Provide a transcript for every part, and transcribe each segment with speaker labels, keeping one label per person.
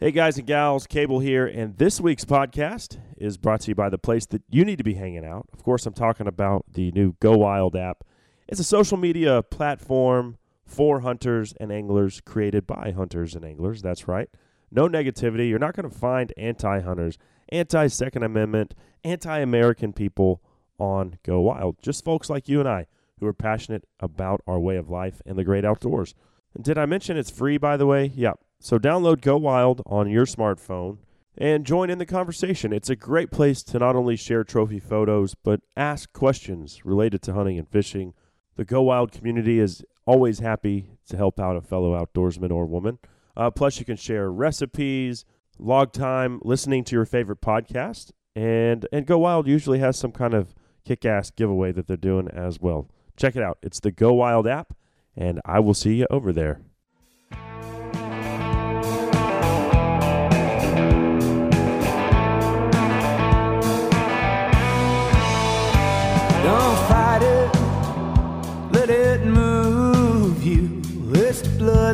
Speaker 1: Hey, guys and gals, Cable here, and this week's podcast is brought to you by the place that you need to be hanging out. Of course, I'm talking about the new Go Wild app. It's a social media platform for hunters and anglers, created by hunters and anglers. That's right. No negativity. You're not going to find anti hunters, anti Second Amendment, anti American people on Go Wild. Just folks like you and I who are passionate about our way of life and the great outdoors. And did I mention it's free, by the way? Yeah. So download Go Wild on your smartphone and join in the conversation. It's a great place to not only share trophy photos, but ask questions related to hunting and fishing. The Go Wild community is always happy to help out a fellow outdoorsman or woman. Uh, plus, you can share recipes, log time, listening to your favorite podcast, and and Go Wild usually has some kind of kick-ass giveaway that they're doing as well. Check it out. It's the Go Wild app, and I will see you over there.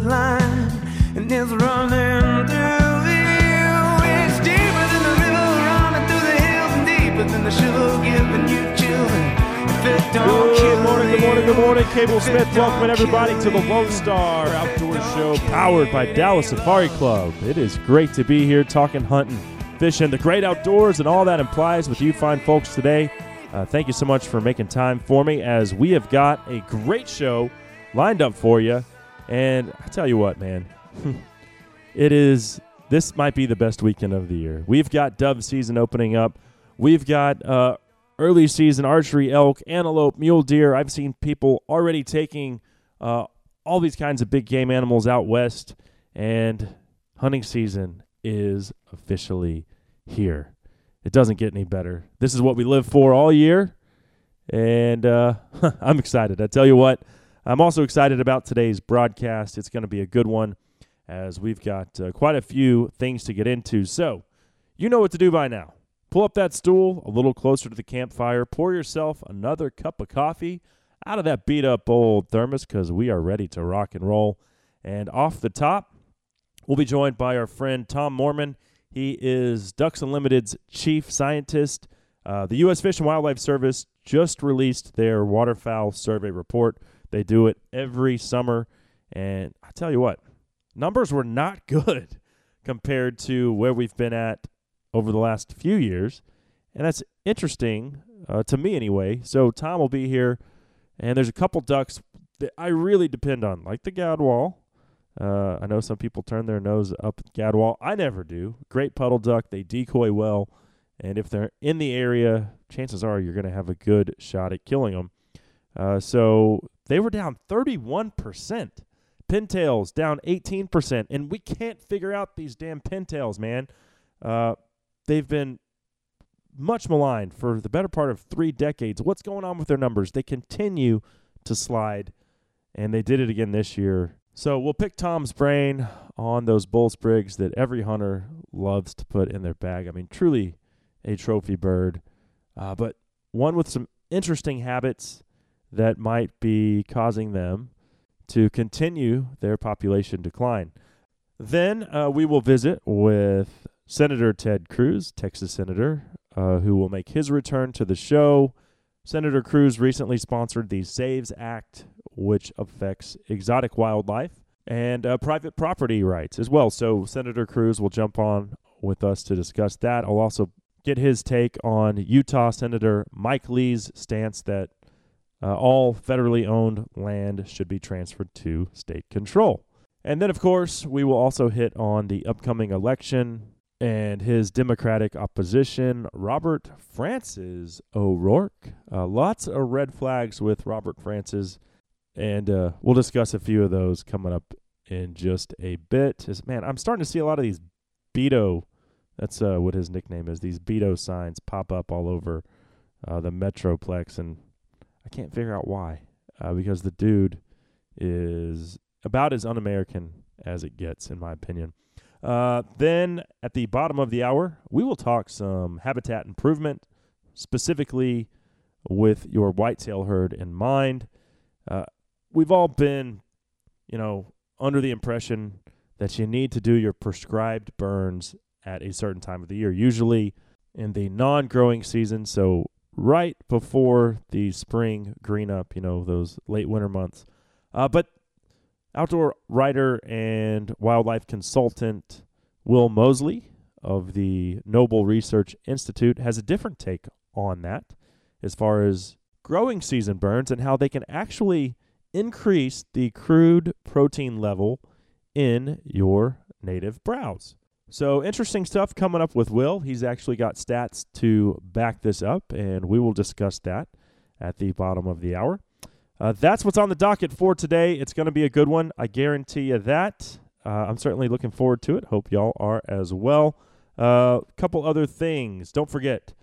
Speaker 2: Bloodline, and it's running through you. It's deeper than the river running through the hills, and deeper than the sugar giving you children. If it don't kill
Speaker 1: Good morning, good morning, good morning. Cable Smith,
Speaker 2: don't
Speaker 1: everybody to the. Lone Star Outdoor Show powered by Dallas Safari Club. It is great to be here talking hunting, fishing, the great outdoors, and all that implies with you fine folks today. Uh, thank you so much for making time for me as we have got a great show lined up for you. And I tell you what, man, it is this might be the best weekend of the year. We've got dove season opening up. We've got uh, early season archery, elk, antelope, mule deer. I've seen people already taking uh, all these kinds of big game animals out west, and hunting season is officially here. It doesn't get any better. This is what we live for all year, and uh, I'm excited. I tell you what, I'm also excited about today's broadcast. It's going to be a good one as we've got uh, quite a few things to get into. So, you know what to do by now. Pull up that stool a little closer to the campfire, pour yourself another cup of coffee out of that beat up old thermos because we are ready to rock and roll. And off the top, we'll be joined by our friend Tom Moorman. He is Ducks Unlimited's chief scientist. Uh, the U.S. Fish and Wildlife Service just released their waterfowl survey report. They do it every summer. And I tell you what, numbers were not good compared to where we've been at over the last few years. And that's interesting uh, to me anyway. So Tom will be here, and there's a couple ducks that I really depend on, like the gadwall. Uh, I know some people turn their nose up at gadwall. I never do. Great puddle duck. They decoy well, and if they're in the area, chances are you're going to have a good shot at killing them. Uh, so they were down 31%. Pintails down 18%, and we can't figure out these damn pintails, man. Uh, they've been much maligned for the better part of three decades. What's going on with their numbers? They continue to slide, and they did it again this year. So we'll pick Tom's brain on those bull sprigs that every hunter loves to put in their bag. I mean, truly a trophy bird, uh, but one with some interesting habits that might be causing them to continue their population decline. Then uh, we will visit with Senator Ted Cruz, Texas Senator, uh, who will make his return to the show. Senator Cruz recently sponsored the Saves Act, which affects exotic wildlife and uh, private property rights as well. So Senator Cruz will jump on with us to discuss that. I'll also get his take on Utah Senator Mike Lee's stance that uh, all federally owned land should be transferred to state control. And then, of course, we will also hit on the upcoming election and his Democratic opposition, Robert Francis O'Rourke. Uh, lots of red flags with Robert Francis, and uh, we'll discuss a few of those coming up in just a bit. Man, I'm starting to see a lot of these Beto, that's uh, what his nickname is, these Beto signs pop up all over uh, the Metroplex, and I can't figure out why. Uh, because the dude is about as un American as it gets, in my opinion. Uh, then at the bottom of the hour, we will talk some habitat improvement, specifically with your whitetail herd in mind. Uh, we've all been, you know, under the impression that you need to do your prescribed burns at a certain time of the year, usually in the non growing season. So, right before the spring green up, you know, those late winter months. Uh, but outdoor writer and wildlife consultant Will Mosley of the Noble Research Institute has a different take on that as far as growing season burns and how they can actually increase the crude protein level in your native browse. So, interesting stuff coming up with Will. He's actually got stats to back this up, and we will discuss that at the bottom of the hour. Uh, that's what's on the docket for today. It's going to be a good one. I guarantee you that. Uh, I'm certainly looking forward to it. Hope y'all are as well. A uh, couple other things. Don't forget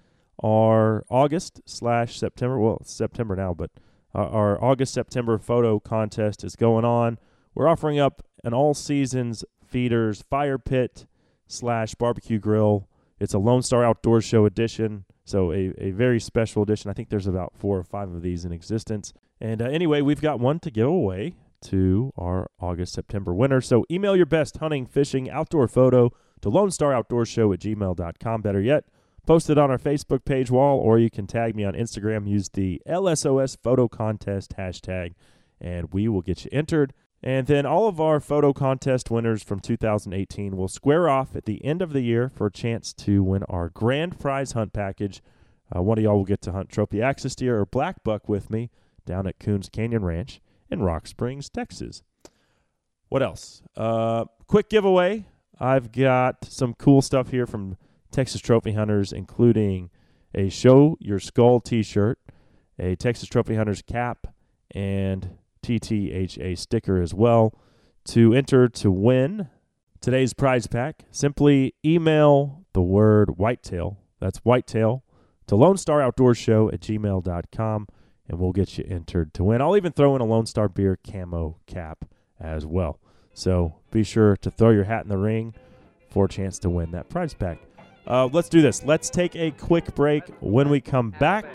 Speaker 1: our August slash September. Well, it's September now, but our August September photo contest is going on. We're offering up an all seasons feeders fire pit slash barbecue grill. It's a Lone Star Outdoor Show edition, so a, a very special edition. I think there's about four or five of these in existence. And uh, anyway, we've got one to give away to our August September winner. So email your best hunting, fishing, outdoor photo to Lone Star Outdoor Show at gmail.com. Better yet, post it on our Facebook page wall, or you can tag me on Instagram. Use the LSOS photo contest hashtag, and we will get you entered. And then all of our photo contest winners from 2018 will square off at the end of the year for a chance to win our grand prize hunt package. Uh, one of y'all will get to hunt trophy axis deer or black buck with me down at Coons Canyon Ranch in Rock Springs, Texas. What else? Uh, quick giveaway. I've got some cool stuff here from Texas Trophy Hunters, including a Show Your Skull t shirt, a Texas Trophy Hunters cap, and TTHA sticker as well. To enter to win today's prize pack, simply email the word whitetail, that's whitetail, to Lone Star Outdoor Show at gmail.com, and we'll get you entered to win. I'll even throw in a Lone Star Beer camo cap as well. So be sure to throw your hat in the ring for a chance to win that prize pack. Uh, let's do this. Let's take a quick break. When we come back,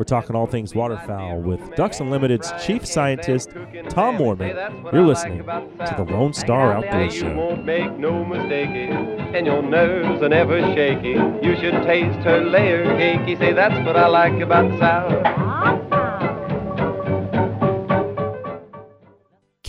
Speaker 1: we're talking all things waterfowl with Ducks Unlimited's chief scientist, Tom Moorman. You're listening to the Lone Star Outdoor Show.
Speaker 3: You won't make no mistake, and your nerves are never shaky. You should taste her layer cakey. Say that's what I like about the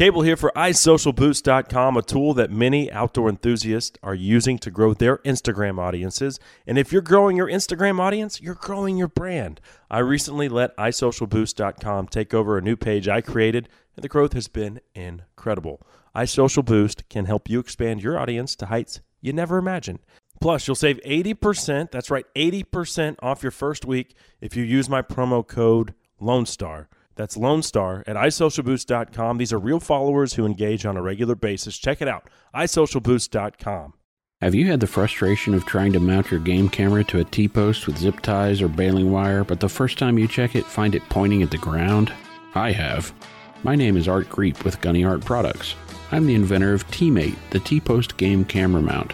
Speaker 1: Cable here for iSocialBoost.com, a tool that many outdoor enthusiasts are using to grow their Instagram audiences. And if you're growing your Instagram audience, you're growing your brand. I recently let iSocialBoost.com take over a new page I created, and the growth has been incredible. iSocialBoost can help you expand your audience to heights you never imagined. Plus, you'll save 80%, that's right, 80% off your first week if you use my promo code Lone Star. That's Lone Star at iSocialBoost.com. These are real followers who engage on a regular basis. Check it out, iSocialBoost.com.
Speaker 4: Have you had the frustration of trying to mount your game camera to a T post with zip ties or baling wire, but the first time you check it, find it pointing at the ground? I have. My name is Art Greep with Gunny Art Products. I'm the inventor of T-Mate, the T-Post game camera mount.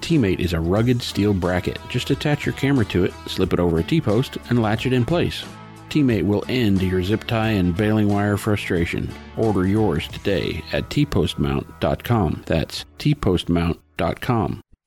Speaker 4: T-Mate is a rugged steel bracket. Just attach your camera to it, slip it over a T-post, and latch it in place. T-Mate will end your zip tie and baling wire frustration. Order yours today at tpostmount.com. That's tpostmount.com.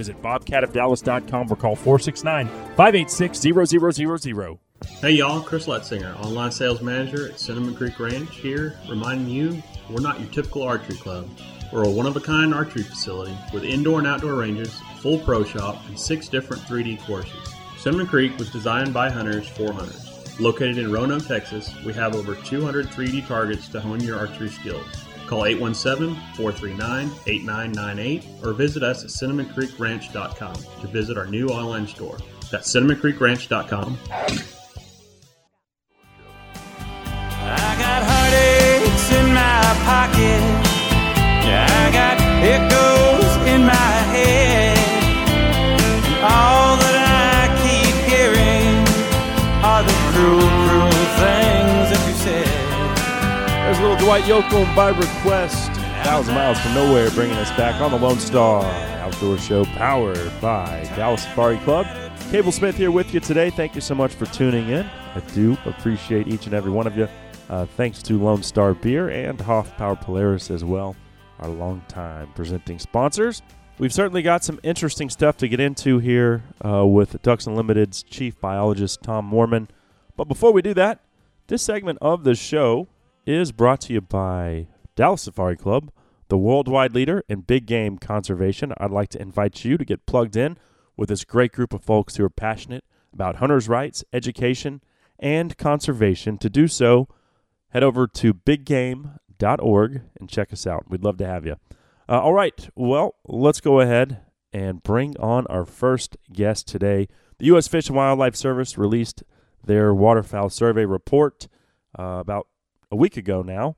Speaker 5: Visit bobcatofdallas.com or call 469 586 0000.
Speaker 6: Hey y'all, Chris Letzinger, online sales manager at Cinnamon Creek Ranch here, reminding you we're not your typical archery club. We're a one of a kind archery facility with indoor and outdoor ranges, full pro shop, and six different 3D courses. Cinnamon Creek was designed by hunters for hunters. Located in Roanoke, Texas, we have over 200 3D targets to hone your archery skills. Call 817 439 8998 or visit us at cinnamoncreekranch.com to visit our new online store. That's cinnamoncreekranch.com.
Speaker 2: I got heartaches in my pocket.
Speaker 1: Dwight Yoakam by request. Thousand miles from nowhere, bringing us back on the Lone Star Outdoor Show, powered by Dallas Safari Club. Cable Smith here with you today. Thank you so much for tuning in. I do appreciate each and every one of you. Uh, thanks to Lone Star Beer and Hoff Power Polaris as well, our longtime presenting sponsors. We've certainly got some interesting stuff to get into here uh, with Ducks Unlimited's chief biologist Tom Moorman. But before we do that, this segment of the show is brought to you by Dallas Safari Club, the worldwide leader in big game conservation. I'd like to invite you to get plugged in with this great group of folks who are passionate about hunters' rights, education, and conservation. To do so, head over to biggame.org and check us out. We'd love to have you. Uh, all right, well, let's go ahead and bring on our first guest today. The U.S. Fish and Wildlife Service released their waterfowl survey report uh, about a week ago now,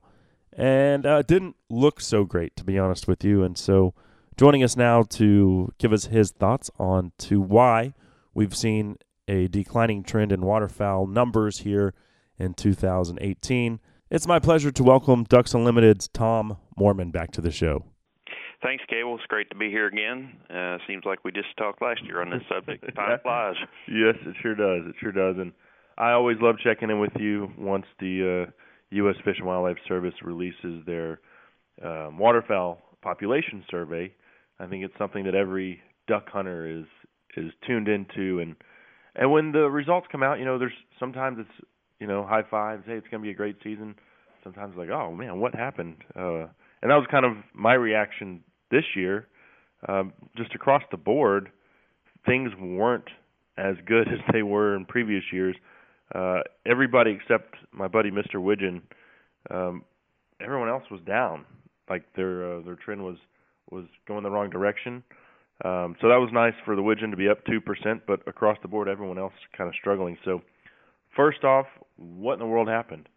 Speaker 1: and uh, didn't look so great, to be honest with you. And so, joining us now to give us his thoughts on to why we've seen a declining trend in waterfowl numbers here in 2018. It's my pleasure to welcome Ducks Unlimited's Tom Moorman back to the show.
Speaker 7: Thanks, Cable. It's great to be here again. Uh, seems like we just talked last year on this subject. Time flies.
Speaker 8: Yes, it sure does. It sure does. And I always love checking in with you once the uh, U.S. Fish and Wildlife Service releases their um, waterfowl population survey. I think it's something that every duck hunter is is tuned into, and and when the results come out, you know, there's sometimes it's you know high fives. Hey, it's going to be a great season. Sometimes it's like, oh man, what happened? Uh, and that was kind of my reaction this year, um, just across the board, things weren't as good as they were in previous years. Uh, everybody except my buddy Mr. Widgeon, um, everyone else was down. Like their uh, their trend was was going the wrong direction. Um, so that was nice for the Widgeon to be up two percent, but across the board, everyone else kind of struggling. So, first off, what in the world happened?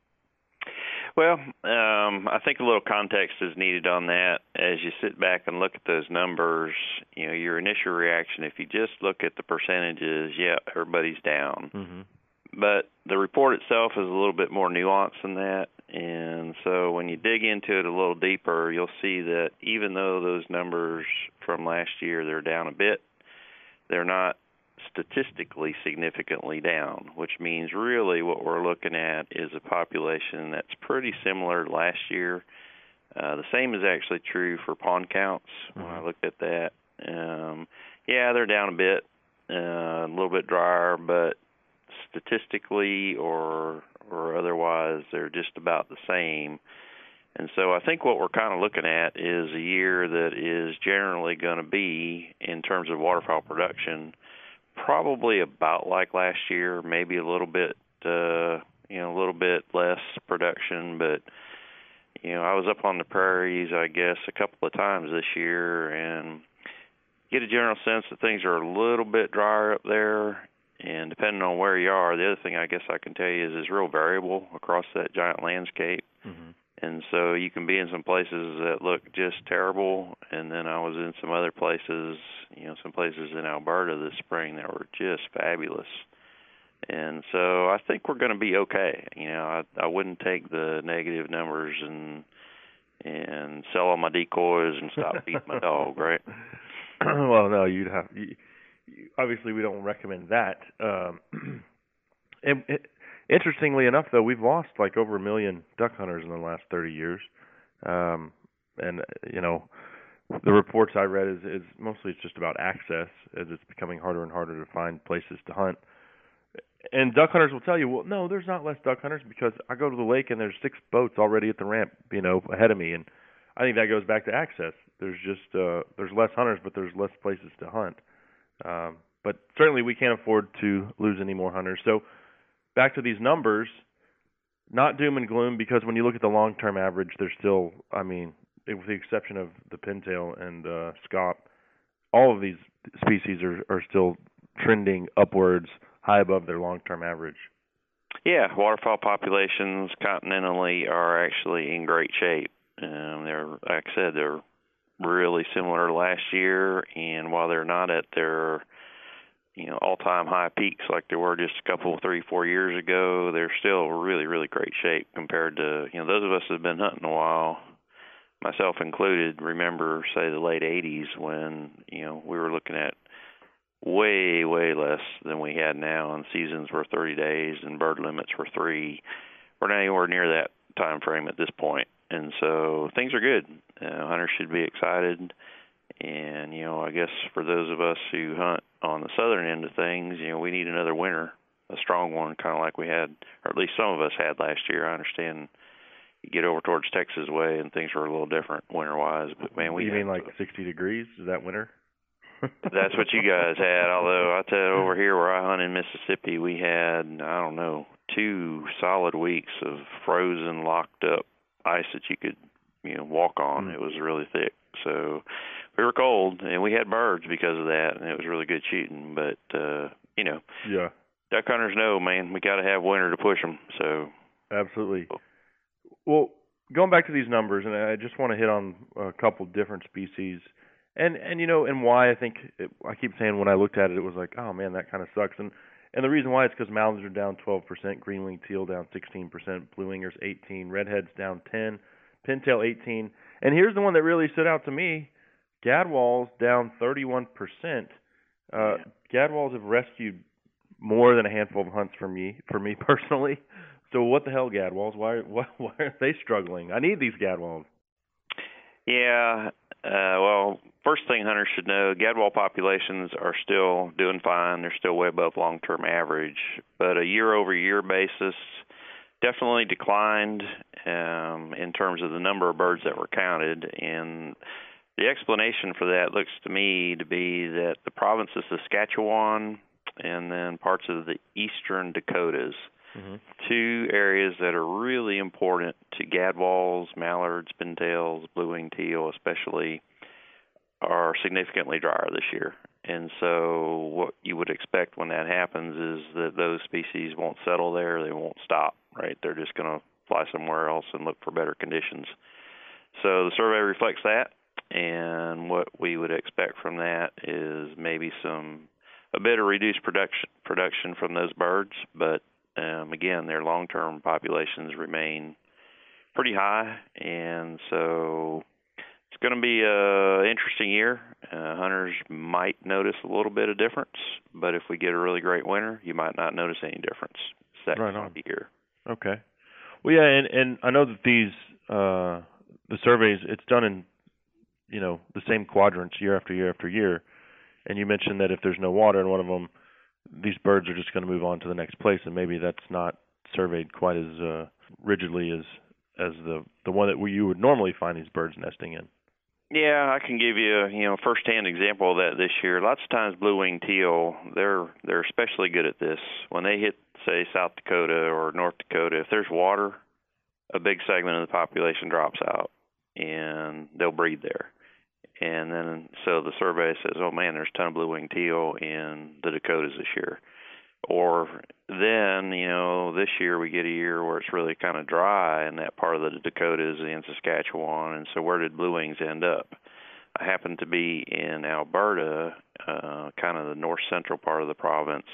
Speaker 7: Well, um, I think a little context is needed on that. As you sit back and look at those numbers, you know, your initial reaction, if you just look at the percentages, yeah, everybody's down.
Speaker 8: Mm-hmm.
Speaker 7: But the report itself is a little bit more nuanced than that. And so when you dig into it a little deeper, you'll see that even though those numbers from last year they're down a bit, they're not statistically significantly down, which means really what we're looking at is a population that's pretty similar to last year. Uh, the same is actually true for pond counts. When I looked at that, um, yeah, they're down a bit, uh, a little bit drier, but statistically or or otherwise, they're just about the same. And so I think what we're kind of looking at is a year that is generally going to be, in terms of waterfowl production, probably about like last year, maybe a little bit, uh, you know, a little bit less production. But you know, I was up on the prairies, I guess, a couple of times this year, and get a general sense that things are a little bit drier up there. And depending on where you are, the other thing I guess I can tell you is it's real variable across that giant landscape.
Speaker 8: Mm-hmm.
Speaker 7: And so you can be in some places that look just terrible, and then I was in some other places, you know, some places in Alberta this spring that were just fabulous. And so I think we're going to be okay. You know, I I wouldn't take the negative numbers and and sell all my decoys and stop feeding my dog, right?
Speaker 8: well, no, you'd have. You, obviously, we don't recommend that. Um, and, it, interestingly enough, though, we've lost like over a million duck hunters in the last 30 years. Um, and you know, the reports I read is, is mostly it's just about access, as it's becoming harder and harder to find places to hunt. And duck hunters will tell you, well, no, there's not less duck hunters because I go to the lake and there's six boats already at the ramp, you know, ahead of me, and I think that goes back to access. There's just uh, there's less hunters, but there's less places to hunt. Um, but certainly we can't afford to lose any more hunters. So back to these numbers, not doom and gloom because when you look at the long-term average, there's still, I mean, with the exception of the pintail and uh, scaup, all of these species are, are still trending upwards, high above their long-term average.
Speaker 7: Yeah, waterfowl populations continentally are actually in great shape. Um, they're, like I said, they're really similar to last year, and while they're not at their you know all-time high peaks like there were just a couple, three, four years ago. They're still really, really great shape compared to you know those of us that have been hunting a while, myself included. Remember, say the late '80s when you know we were looking at way, way less than we had now, and seasons were 30 days and bird limits were three. We're not anywhere near that time frame at this point, and so things are good. Uh, hunters should be excited. And you know, I guess for those of us who hunt on the southern end of things, you know, we need another winter, a strong one, kind of like we had, or at least some of us had last year. I understand you get over towards Texas way and things were a little different winter wise, but man, we
Speaker 8: you mean like 60 degrees? Is that winter?
Speaker 7: that's what you guys had. Although I tell you, over here where I hunt in Mississippi, we had I don't know two solid weeks of frozen, locked up ice that you could you know walk on. It was really thick, so we were cold and we had birds because of that, and it was really good shooting. But uh, you know,
Speaker 8: Yeah,
Speaker 7: duck hunters know, man, we got to have winter to push them. So
Speaker 8: absolutely. Well, going back to these numbers, and I just want to hit on a couple different species, and and you know, and why I think it, I keep saying when I looked at it, it was like, oh man, that kind of sucks, and and the reason why is because mallards are down 12%, green winged teal down 16%, blue wingers 18, redheads down 10, pintail 18, and here's the one that really stood out to me: gadwalls down 31%. Uh, gadwalls have rescued more than a handful of hunts for me, for me personally. So what the hell, gadwalls? Why why why are they struggling? I need these gadwalls.
Speaker 7: Yeah. Uh, well, first thing hunters should know, gadwall populations are still doing fine. They're still way above long-term average, but a year-over-year basis definitely declined um, in terms of the number of birds that were counted. And the explanation for that looks to me to be that the province of Saskatchewan and then parts of the eastern Dakotas two areas that are really important to gadwalls, mallards, pintails, blue-winged teal, especially, are significantly drier this year. And so, what you would expect when that happens is that those species won't settle there; they won't stop. Right? They're just going to fly somewhere else and look for better conditions. So the survey reflects that, and what we would expect from that is maybe some a bit of reduced production production from those birds, but um, again, their long-term populations remain pretty high, and so it's going to be a interesting year. Uh, hunters might notice a little bit of difference, but if we get a really great winter, you might not notice any difference. It's that
Speaker 8: Right on.
Speaker 7: of year.
Speaker 8: Okay. Well, yeah, and and I know that these uh the surveys it's done in you know the same quadrants year after year after year, and you mentioned that if there's no water in one of them, these birds are just going to move on to the next place, and maybe that's not surveyed quite as uh rigidly as as the the one that we, you would normally find these birds nesting in.
Speaker 7: Yeah, I can give you a you know first-hand example of that this year. Lots of times, blue-winged teal they're they're especially good at this. When they hit, say, South Dakota or North Dakota, if there's water, a big segment of the population drops out, and they'll breed there. And then so the survey says, oh man, there's a ton of blue-winged teal in the Dakotas this year. Or then, you know, this year we get a year where it's really kind of dry in that part of the Dakotas and Saskatchewan, and so where did blue wings end up? I happen to be in Alberta, uh, kind of the north central part of the province,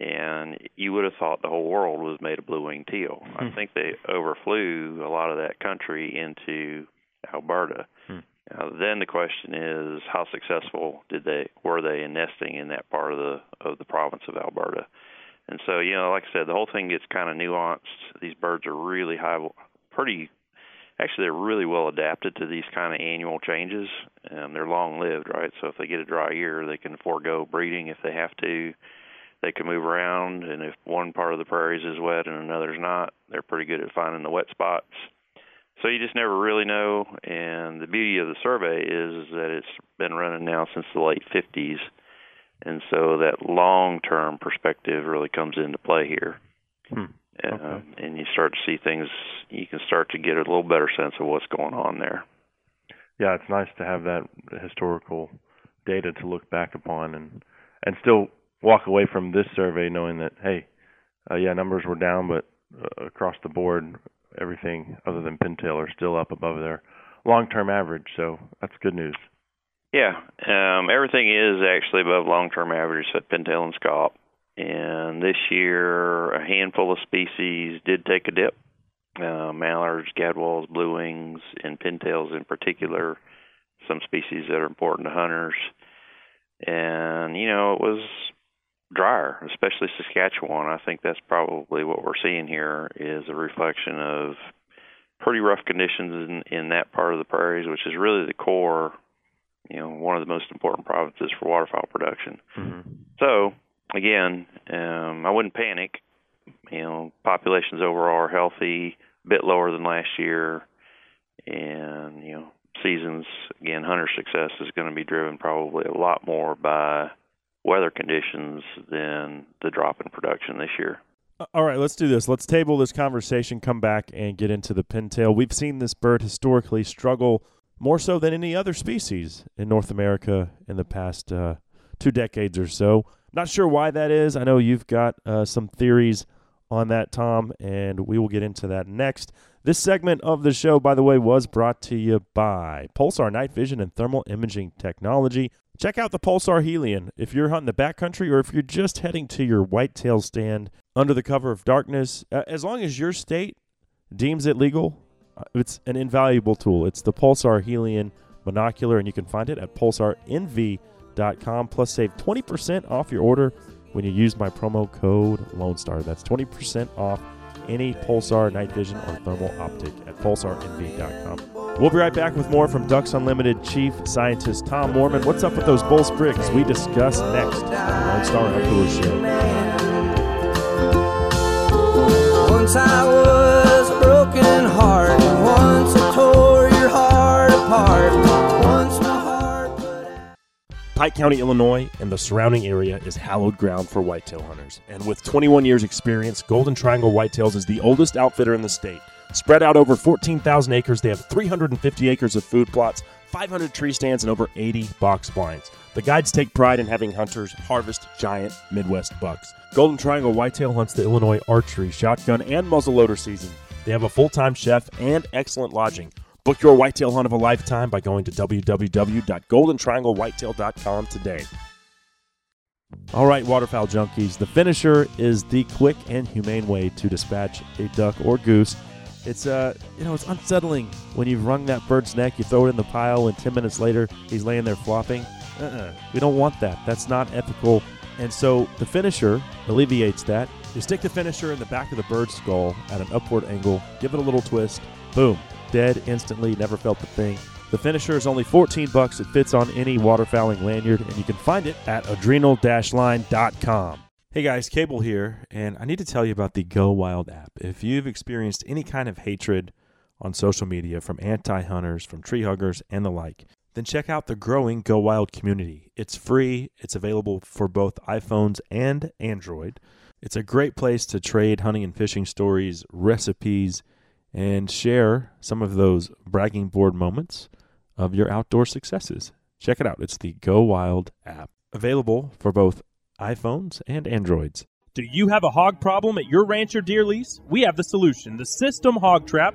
Speaker 7: and you would have thought the whole world was made of blue winged teal. I think they overflew a lot of that country into Alberta. Now, then the question is, how successful did they were they in nesting in that part of the of the province of Alberta? And so, you know, like I said, the whole thing gets kind of nuanced. These birds are really high, pretty. Actually, they're really well adapted to these kind of annual changes, and they're long lived, right? So if they get a dry year, they can forego breeding if they have to. They can move around, and if one part of the prairies is wet and another's not, they're pretty good at finding the wet spots. So you just never really know. And the beauty of the survey is that it's been running now since the late 50s. And so that long term perspective really comes into play here.
Speaker 8: Hmm.
Speaker 7: Uh, and you start to see things, you can start to get a little better sense of what's going on there.
Speaker 8: Yeah, it's nice to have that historical data to look back upon and and still walk away from this survey knowing that hey, uh, yeah, numbers were down, but uh, across the board, everything other than pintail are still up above their long-term average. So that's good news.
Speaker 7: Yeah, um, everything is actually above long-term average at Pintail and Scaup. And this year, a handful of species did take a dip. Uh, mallards, gadwalls, blue wings, and pintails in particular, some species that are important to hunters. And, you know, it was drier, especially Saskatchewan. I think that's probably what we're seeing here is a reflection of pretty rough conditions in, in that part of the prairies, which is really the core, you know, one of the most important provinces for waterfowl production.
Speaker 1: Mm-hmm.
Speaker 7: So, again, um, I wouldn't panic. You know, populations overall are healthy, a bit lower than last year, and you know, seasons again, hunter success is going to be driven probably a lot more by weather conditions than the drop in production this year.
Speaker 1: Uh, All right, let's do this. Let's table this conversation, come back, and get into the pintail. We've seen this bird historically struggle more so than any other species in North America in the past uh, two decades or so. Not sure why that is. I know you've got uh, some theories on that, Tom, and we will get into that next. This segment of the show, by the way, was brought to you by Pulsar Night Vision and Thermal Imaging Technology. Check out the Pulsar Helion if you're hunting the backcountry or if you're just heading to your whitetail stand under the cover of darkness. As long as your state deems it legal, uh, it's an invaluable tool. It's the Pulsar Helion monocular, and you can find it at pulsarnv.com. Plus, save 20% off your order when you use my promo code Lone Star. That's 20% off any Pulsar night vision or thermal optic at pulsarnv.com. We'll be right back with more from Ducks Unlimited Chief Scientist Tom Moorman. What's up with those bull sprigs? We discuss next on the Lone Star Show.
Speaker 2: Once I was
Speaker 5: Pike County, Illinois, and the surrounding area is hallowed ground for whitetail hunters. And with 21 years' experience, Golden Triangle Whitetails is the oldest outfitter in the state. Spread out over 14,000 acres, they have 350 acres of food plots, 500 tree stands, and over 80 box blinds. The guides take pride in having hunters harvest giant Midwest bucks. Golden Triangle Whitetail hunts the Illinois archery, shotgun, and muzzleloader season. They have a full time chef and excellent lodging. Book your whitetail hunt of a lifetime by going to www.goldentrianglewhitetail.com today.
Speaker 1: All right, waterfowl junkies, the finisher is the quick and humane way to dispatch a duck or goose. It's uh, you know, it's unsettling when you've wrung that bird's neck, you throw it in the pile, and ten minutes later he's laying there flopping. Uh-uh. We don't want that. That's not ethical. And so the finisher alleviates that. You stick the finisher in the back of the bird's skull at an upward angle, give it a little twist, boom, dead instantly, never felt the thing. The finisher is only 14 bucks. It fits on any waterfowling lanyard, and you can find it at adrenal-line.com. Hey guys, Cable here, and I need to tell you about the Go Wild app. If you've experienced any kind of hatred on social media from anti hunters, from tree huggers, and the like, then check out the growing Go Wild community. It's free, it's available for both iPhones and Android. It's a great place to trade hunting and fishing stories, recipes, and share some of those bragging board moments of your outdoor successes. Check it out. It's the Go Wild app, available for both iPhones and Androids.
Speaker 5: Do you have a hog problem at your ranch or deer lease? We have the solution. The System Hog Trap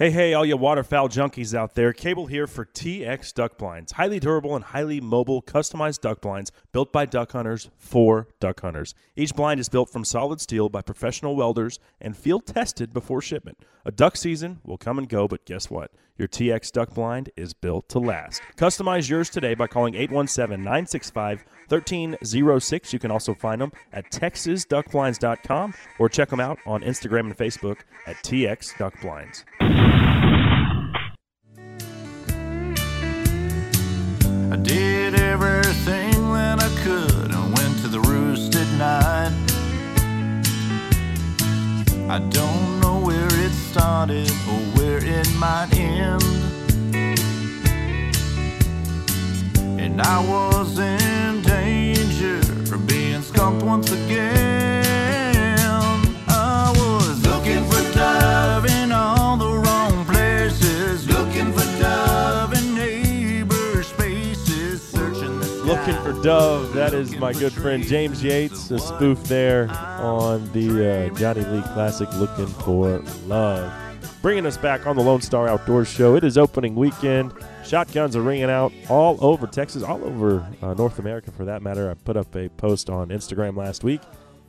Speaker 1: Hey, hey, all you waterfowl junkies out there. Cable here for TX Duck Blinds. Highly durable and highly mobile, customized duck blinds built by duck hunters for duck hunters. Each blind is built from solid steel by professional welders and field tested before shipment. A duck season will come and go, but guess what? Your TX Duck Blind is built to last. Customize yours today by calling 817 965 1306. You can also find them at texasduckblinds.com or check them out on Instagram and Facebook at TX Duck Blinds.
Speaker 2: I did everything that I could and went to the roost at night. I don't know where it started or where it might end. And I was in danger of being skunked once again. Dove.
Speaker 1: That is my good friend James Yates, a spoof there on the uh, Johnny Lee Classic, Looking for Love. Bringing us back on the Lone Star Outdoors Show. It is opening weekend. Shotguns are ringing out all over Texas, all over uh, North America for that matter. I put up a post on Instagram last week,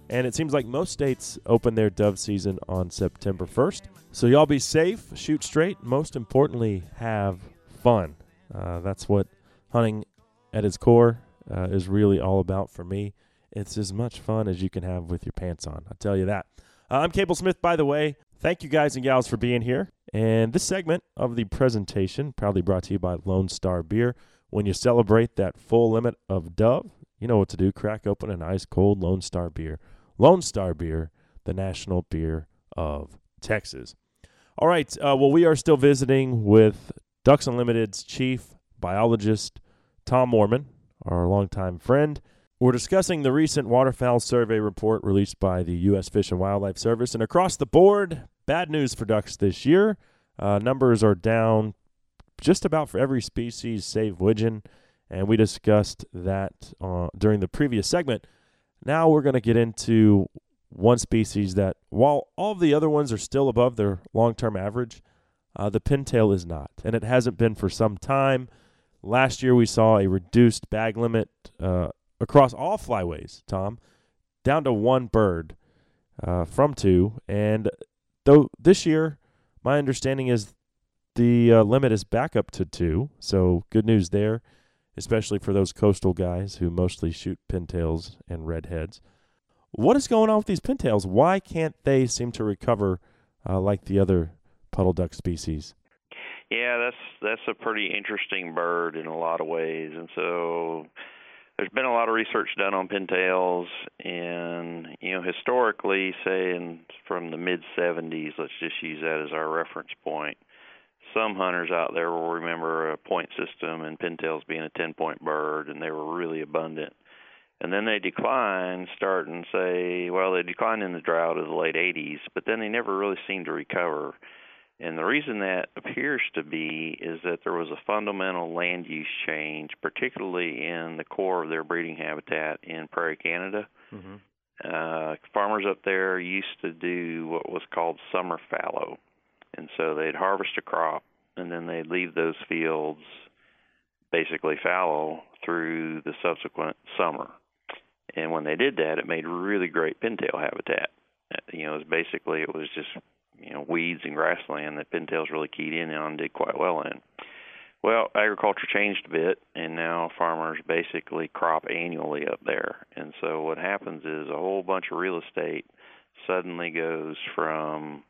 Speaker 1: and it seems like most states open their dove season on September 1st. So y'all be safe, shoot straight, most importantly, have fun. Uh, that's what hunting at its core uh, is really all about for me. It's as much fun as you can have with your pants on. I'll tell you that. Uh, I'm Cable Smith, by the way. Thank you guys and gals for being here. And this segment of the presentation proudly brought to you by Lone Star Beer. When you celebrate that full limit of Dove, you know what to do. Crack open an ice cold Lone Star Beer. Lone Star Beer, the national beer of Texas. All right. Uh, well, we are still visiting with Ducks Unlimited's chief biologist, Tom Moorman, our longtime friend. We're discussing the recent waterfowl survey report released by the U.S. Fish and Wildlife Service. And across the board, bad news for ducks this year. Uh, numbers are down just about for every species save widgeon. And we discussed that uh, during the previous segment. Now we're going to get into one species that, while all of the other ones are still above their long term average, uh, the pintail is not. And it hasn't been for some time. Last year we saw a reduced bag limit uh, across all flyways, Tom, down to one bird uh, from two. And though this year, my understanding is the uh, limit is back up to two. So good news there, especially for those coastal guys who mostly shoot pintails and redheads. What is going on with these pintails? Why can't they seem to recover uh, like the other puddle duck species?
Speaker 7: Yeah, that's that's a pretty interesting bird in a lot of ways, and so there's been a lot of research done on pintails, and you know historically, say in from the mid 70s, let's just use that as our reference point. Some hunters out there will remember a point system and pintails being a 10 point bird, and they were really abundant. And then they declined, starting say, well, they declined in the drought of the late 80s, but then they never really seemed to recover. And the reason that appears to be is that there was a fundamental land use change, particularly in the core of their breeding habitat in Prairie Canada.
Speaker 8: Mm-hmm.
Speaker 7: Uh, farmers up there used to do what was called summer fallow. And so they'd harvest a crop and then they'd leave those fields basically fallow through the subsequent summer. And when they did that, it made really great pintail habitat. Uh, You know, it was basically it was just you know weeds and grassland that pintails really keyed in on did quite well in. Well, agriculture changed a bit, and now farmers basically crop annually up there. And so what happens is a whole bunch of real estate suddenly goes from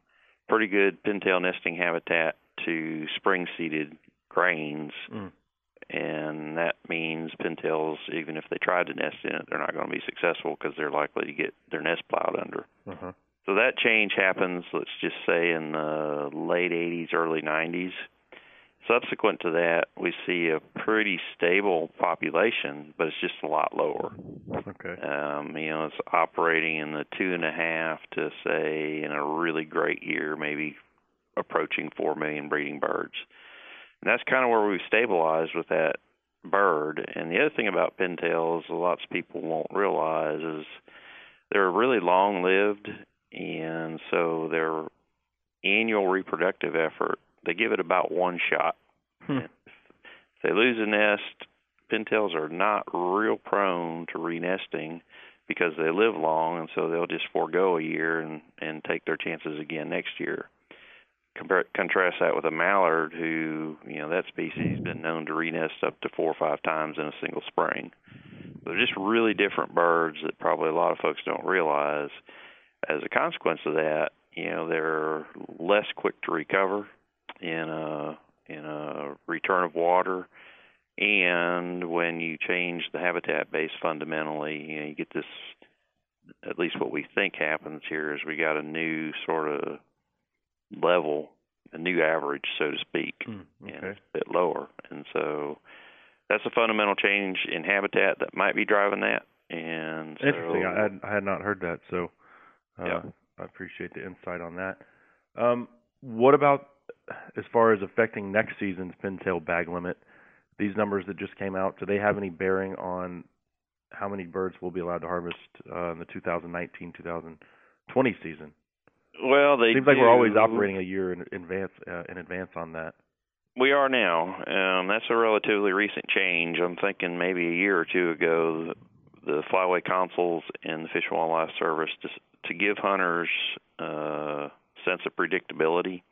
Speaker 7: pretty good pintail nesting habitat to spring seeded grains.
Speaker 8: Mm.
Speaker 7: And that means pintails, even if they tried to nest in it, they're not going to be successful because they're likely to get their nest plowed under.
Speaker 8: Uh-huh.
Speaker 7: So that change happens, let's just say, in the late 80s, early 90s. Subsequent to that, we see a pretty stable population, but it's just a lot lower.
Speaker 8: Okay.
Speaker 7: Um, you know, it's operating in the two and a half to say in a really great year, maybe approaching four million breeding birds. And that's kind of where we've stabilized with that bird. And the other thing about pintails, lots of people won't realize, is they're really long lived, and so their annual reproductive effort, they give it about one shot.
Speaker 8: Hmm.
Speaker 7: If they lose a nest, pintails are not real prone to renesting because they live long, and so they'll just forego a year and and take their chances again next year. Compare, contrast that with a mallard, who you know that species has been known to renest up to four or five times in a single spring. They're just really different birds that probably a lot of folks don't realize. As a consequence of that, you know they're less quick to recover in a in a return of water and when you change the habitat base fundamentally, you know, you get this at least what we think happens here is we got a new sort of level, a new average, so to speak,
Speaker 8: Mm,
Speaker 7: and it's a bit lower. And so that's a fundamental change in habitat that might be driving that. And so,
Speaker 8: Interesting. I had I had not heard that, so
Speaker 7: Yeah.
Speaker 8: I appreciate the insight on that. Um, what about as far as affecting next season's pintail bag limit? These numbers that just came out, do they have any bearing on how many birds we'll be allowed to harvest uh, in the 2019-2020 season?
Speaker 7: well, they
Speaker 8: Seems like we're always operating a year in advance uh, in advance on that.
Speaker 7: We are now. Um, that's a relatively recent change. I'm thinking maybe a year or two ago, the, the Flyway Councils and the Fish and Wildlife Service to, give hunters uh, sense of predictability.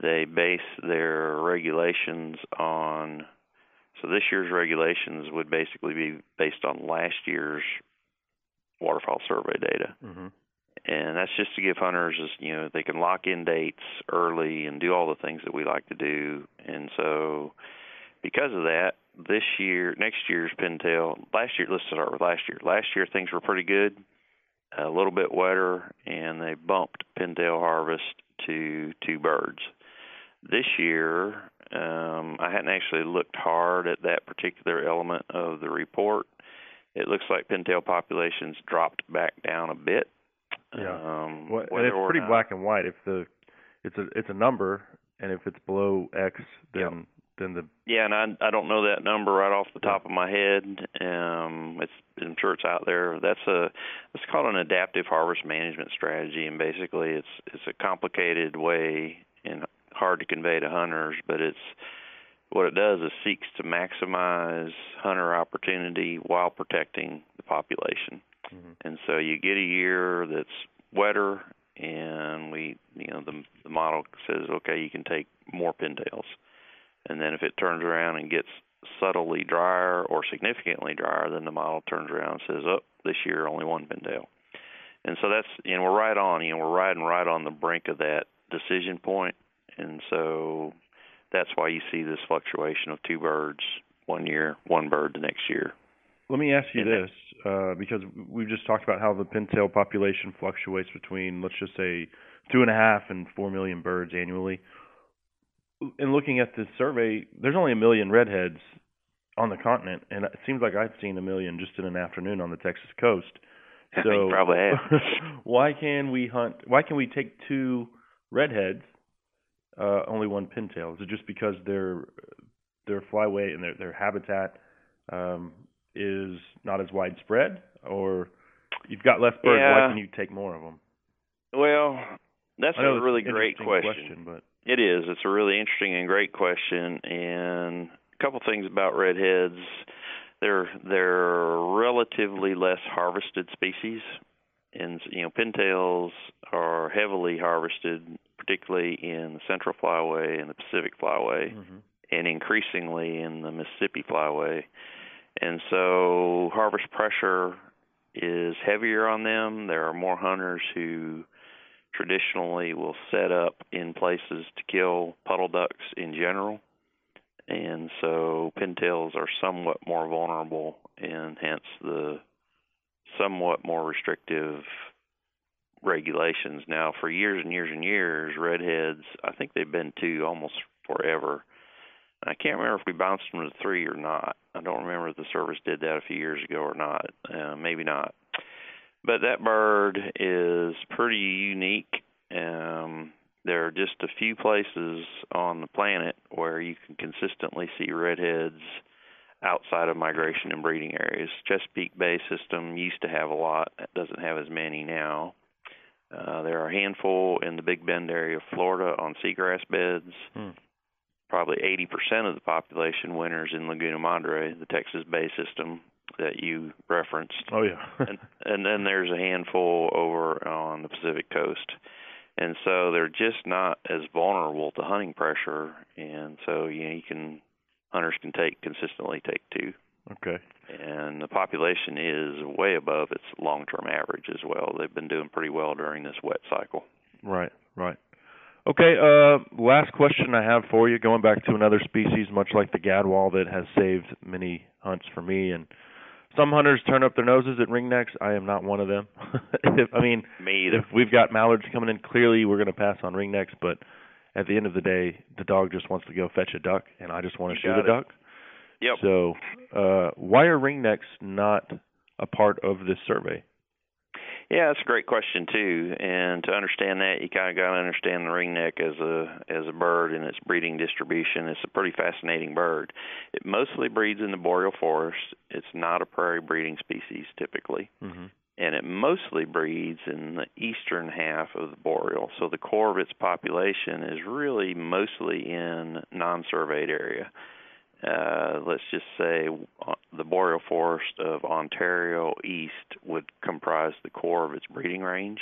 Speaker 7: They base their regulations on. So this year's regulations would basically be based on last year's waterfowl survey data
Speaker 8: hmm
Speaker 7: and that's just to give hunters is you know they can lock in dates early and do all the things that we like to do and so because of that this year next year's pintail last year let's start with last year last year things were pretty good a little bit wetter and they bumped pintail harvest to two birds this year um I hadn't actually looked hard at that particular element of the report it looks like pintail populations dropped back down a bit
Speaker 8: Yeah.
Speaker 7: um,
Speaker 8: Well, and it's pretty
Speaker 7: not-
Speaker 8: black and white. If the it's a it's a number, and if it's below X, then
Speaker 7: Yep.
Speaker 8: Then the
Speaker 7: Yeah, and I I don't know that number right off the top of my head. Um, it's I'm sure it's out there. That's a it's called an adaptive harvest management strategy, and basically it's it's a complicated way and hard to convey to hunters, but it's what it does is seeks to maximize hunter opportunity while protecting the population.
Speaker 8: Mhm.
Speaker 7: And so you get a year that's wetter, and we, you know, the the model says, okay, you can take more pintails. And then if it turns around and gets subtly drier or significantly drier, then the model turns around and says, oh, this year only one pintail. And so that's, you know, we're right on, you know, we're riding right on the brink of that decision point. And so that's why you see this fluctuation of two birds one year, one bird the next year.
Speaker 8: Let me ask you this, uh, because we've just talked about how the pintail population fluctuates between, let's just say, two and a half and four million birds annually. In looking at this survey, there's only a million redheads on the continent, and it seems like I've seen a million just in an afternoon on the Texas coast. So
Speaker 7: probably
Speaker 8: why can we hunt? Why can we take two redheads, uh, only one pintail? Is it just because their their flyway and their their habitat um, is not as widespread, or you've got less birds? Why can you take more of them?
Speaker 7: Well, that's a really great
Speaker 8: interesting
Speaker 7: question.
Speaker 8: but
Speaker 7: It is. It's a really interesting and great question. And a couple things about redheads. They're they're relatively less harvested species, and you know pintails are heavily harvested, particularly in the Central Flyway and the Pacific Flyway,
Speaker 8: mhm.
Speaker 7: and increasingly in the Mississippi Flyway. And so harvest pressure is heavier on them. There are more hunters who traditionally will set up in places to kill puddle ducks in general. And so pintails are somewhat more vulnerable and hence the somewhat more restrictive regulations. Now for years and years and years, redheads I think they've been two almost forever. I can't remember if we bounced them to three or not. I don't remember if the service did that a few years ago or not. Uh, maybe not. But that bird is pretty unique. Um, there are just a few places on the planet where you can consistently see redheads outside of migration and breeding areas. Chesapeake Bay system used to have a lot. It doesn't have as many now. Uh, there are a handful in the Big Bend area of Florida on seagrass beds.
Speaker 8: Hmm.
Speaker 7: Probably 80% of the population winters in Laguna Madre, the Texas Bay system that you referenced
Speaker 8: oh yeah,
Speaker 7: and and then there's a handful over on the Pacific coast. And so they're just not as vulnerable to hunting pressure and so you know you can hunters can take consistently take two.
Speaker 8: okay.
Speaker 7: And the population is way above its long term average as well. They've been doing pretty well during this wet cycle.
Speaker 8: Right, right. Okay, uh last question I have for you, going back to another species much like the gadwall that has saved many hunts for me and some hunters turn up their noses at ringnecks. I am not one of them. if, I mean,
Speaker 7: Me either.
Speaker 8: if we've got mallards coming in, clearly we're going to pass on ringnecks, but at the end of the day, the dog just wants to go fetch a duck and I just want to shoot
Speaker 7: got
Speaker 8: a
Speaker 7: it.
Speaker 8: duck.
Speaker 7: Yep.
Speaker 8: So, uh why are ringnecks not a part of this survey?
Speaker 7: Yeah, that's a great question too. And to understand that, you kind of got to understand the ringneck as a as a bird and its breeding distribution. It's a pretty fascinating bird. It mostly breeds in the boreal forest. It's not a prairie breeding species typically.
Speaker 8: Mm-hmm.
Speaker 7: And it mostly breeds in the eastern half of the boreal. So the core of its population is really mostly in non-surveyed area uh, let's just say uh, the boreal forest of Ontario East would comprise the core of its breeding range.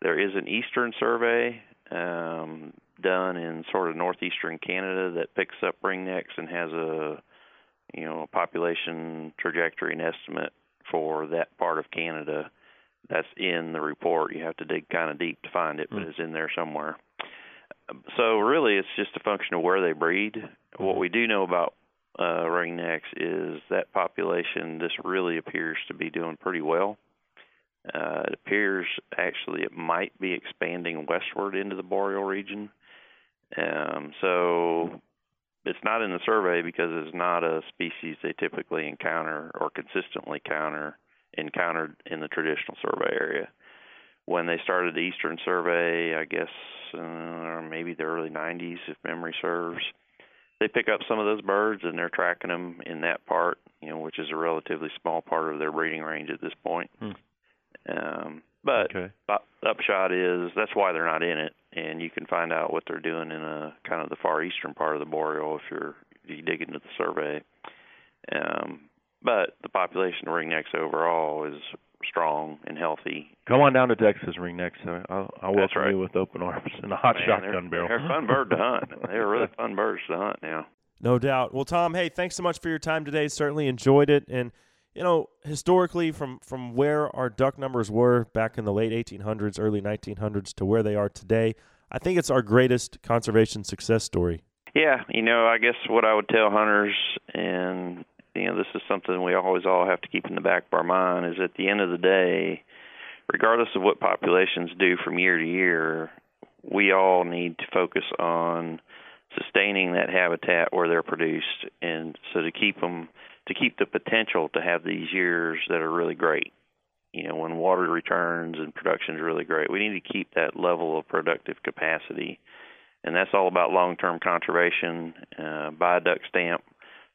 Speaker 7: There is an eastern survey um, done in sort of northeastern Canada that picks up ringnecks and has a you know a population trajectory and estimate for that part of Canada. That's in the report. You have to dig kind of deep to find it, but mm. it's in there somewhere. So really, it's just a function of where they breed. What mm-hmm. we do know about uh, ringnecks is that population just really appears to be doing pretty well. Uh, it appears actually it might be expanding westward into the boreal region. Um, so it's not in the survey because it's not a species they typically encounter or consistently counter encountered in the traditional survey area when they started the Eastern Survey, I guess, uh, maybe the early 90s, if memory serves. They pick up some of those birds and they're tracking them in that part, you know, which is a relatively small part of their breeding range at this point.
Speaker 8: Hmm.
Speaker 7: Um, but
Speaker 8: okay.
Speaker 7: the upshot is that's why they're not in it, and you can find out what they're doing in a kind of the far eastern part of the boreal if you're if you dig into the survey. Um, but the population of ringnecks overall is strong and healthy.
Speaker 8: Come on down to Texas ringnecks. I'll, I'll welcome
Speaker 7: right.
Speaker 8: you with open arms and a hot
Speaker 7: Man,
Speaker 8: shotgun
Speaker 7: they're,
Speaker 8: barrel.
Speaker 7: They're a fun bird to hunt. They're really fun birds to hunt now.
Speaker 1: No doubt. Well, Tom, hey, thanks so much for your time today. Certainly enjoyed it. And you know, historically, from from where our duck numbers were back in the late 1800s, early 1900s, to where they are today, I think it's our greatest conservation success story.
Speaker 7: Yeah, you know, I guess what I would tell hunters and you know this is something we always all have to keep in the back of our mind is at the end of the day regardless of what populations do from year to year we all need to focus on sustaining that habitat where they're produced. And so to keep them to keep the potential to have these years that are really great you know when water returns and production is really great we need to keep that level of productive capacity. And that's all about long-term conservation uh, buy a duck stamp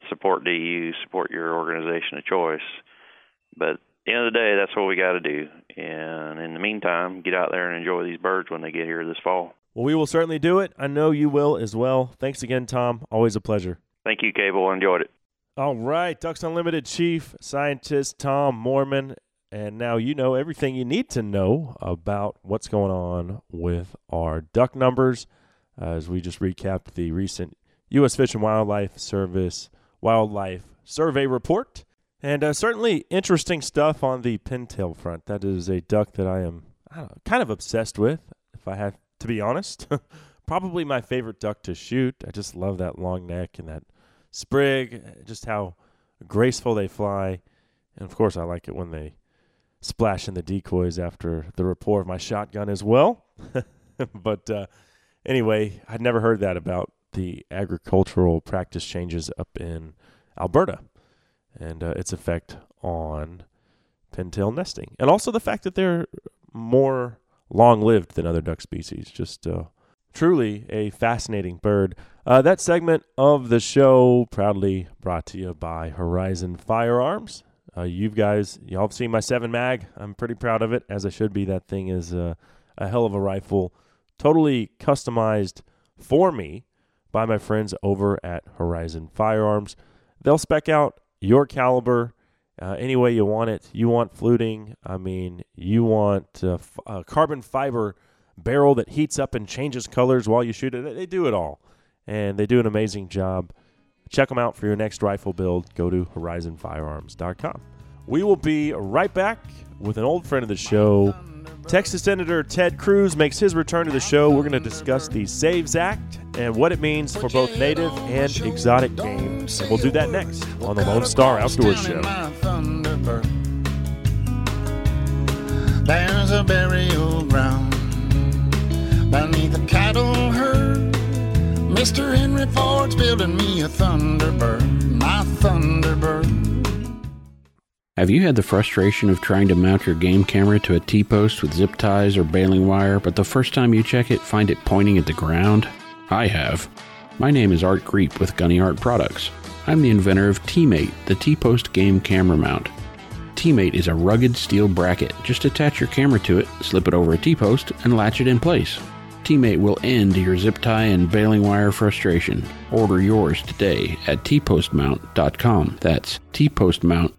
Speaker 7: support DU, support your organization of choice. But at the end of the day, that's what we got to do. And in the meantime, get out there and enjoy these birds when they get here this fall.
Speaker 1: Well, we will certainly do it. I know you will as well. Thanks again, Tom. Always a pleasure.
Speaker 7: Thank you, Cable. Enjoyed it.
Speaker 1: All right, Ducks Unlimited Chief Scientist Tom Moorman. And now you know everything you need to know about what's going on with our duck numbers. Uh, as we just recapped the recent U.S. Fish and Wildlife Service Wildlife Survey Report. And uh, certainly interesting stuff on the pintail front. That is a duck that I am I know, kind of obsessed with, if I have to be honest. Probably my favorite duck to shoot. I just love that long neck and that sprig, just how graceful they fly. And of course, I like it when they splash in the decoys after the rapport of my shotgun as well. but uh, anyway, I'd never heard that about the agricultural practice changes up in Alberta and uh, its effect on pintail nesting. And also the fact that they're more long lived than other duck species. Just uh, truly a fascinating bird. Uh, that segment of the show proudly brought to you by Horizon Firearms. Uh, you guys, y'all have seen my 7 mag. I'm pretty proud of it, as I should be. That thing is uh, a hell of a rifle, totally customized for me by my friends over at Horizon Firearms. They'll spec out your caliber uh, any way you want it. You want fluting, I mean, you want a, f- a carbon fiber barrel that heats up and changes colors while you shoot it. They do it all, and they do an amazing job. Check them out for your next rifle build. Go to horizonfirearms.com. We will be right back with an old friend of the show. Texas Senator Ted Cruz makes his return to the show. We're going to discuss the SAVES Act and what it means for both native and exotic game. And we'll do that next on the Lone Star Outdoors Show.
Speaker 9: There's a burial ground beneath a cattle herd. Mr. Henry Ford's building me a Thunderbird, my Thunderbird.
Speaker 4: Have you had the frustration of trying to mount your game camera to a T post with zip ties or baling wire, but the first time you check it, find it pointing at the ground? I have. My name is Art Greep with Gunny Art Products. I'm the inventor of T-Mate, the T-Post game camera mount. T-Mate is a rugged steel bracket. Just attach your camera to it, slip it over a T-post, and latch it in place. T-Mate will end your zip tie and baling wire frustration. Order yours today at tpostmount.com. That's tpostmount.com.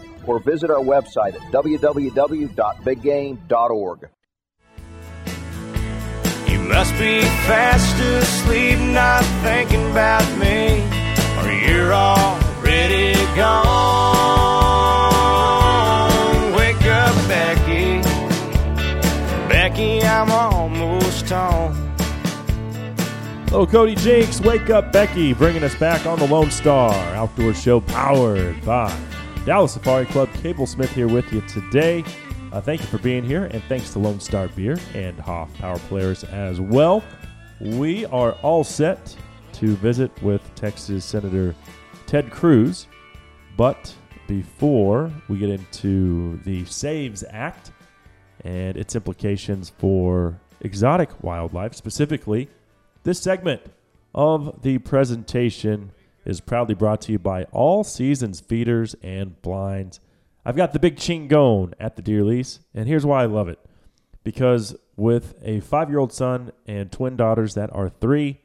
Speaker 10: or visit our website at www.biggame.org.
Speaker 2: You must be fast asleep, not thinking about me, or you're already gone. Wake up, Becky. Becky, I'm almost home.
Speaker 1: Little Cody Jinks, Wake Up Becky, bringing us back on the Lone Star Outdoor Show powered by Dallas Safari Club. Cable Smith here with you today. Uh, thank you for being here, and thanks to Lone Star Beer and Hoff Power Players as well. We are all set to visit with Texas Senator Ted Cruz, but before we get into the SAVES Act and its implications for exotic wildlife, specifically, this segment of the presentation is proudly brought to you by All Seasons Feeders and Blinds. I've got the big chingon at the deer lease, and here's why I love it. Because with a five year old son and twin daughters that are three,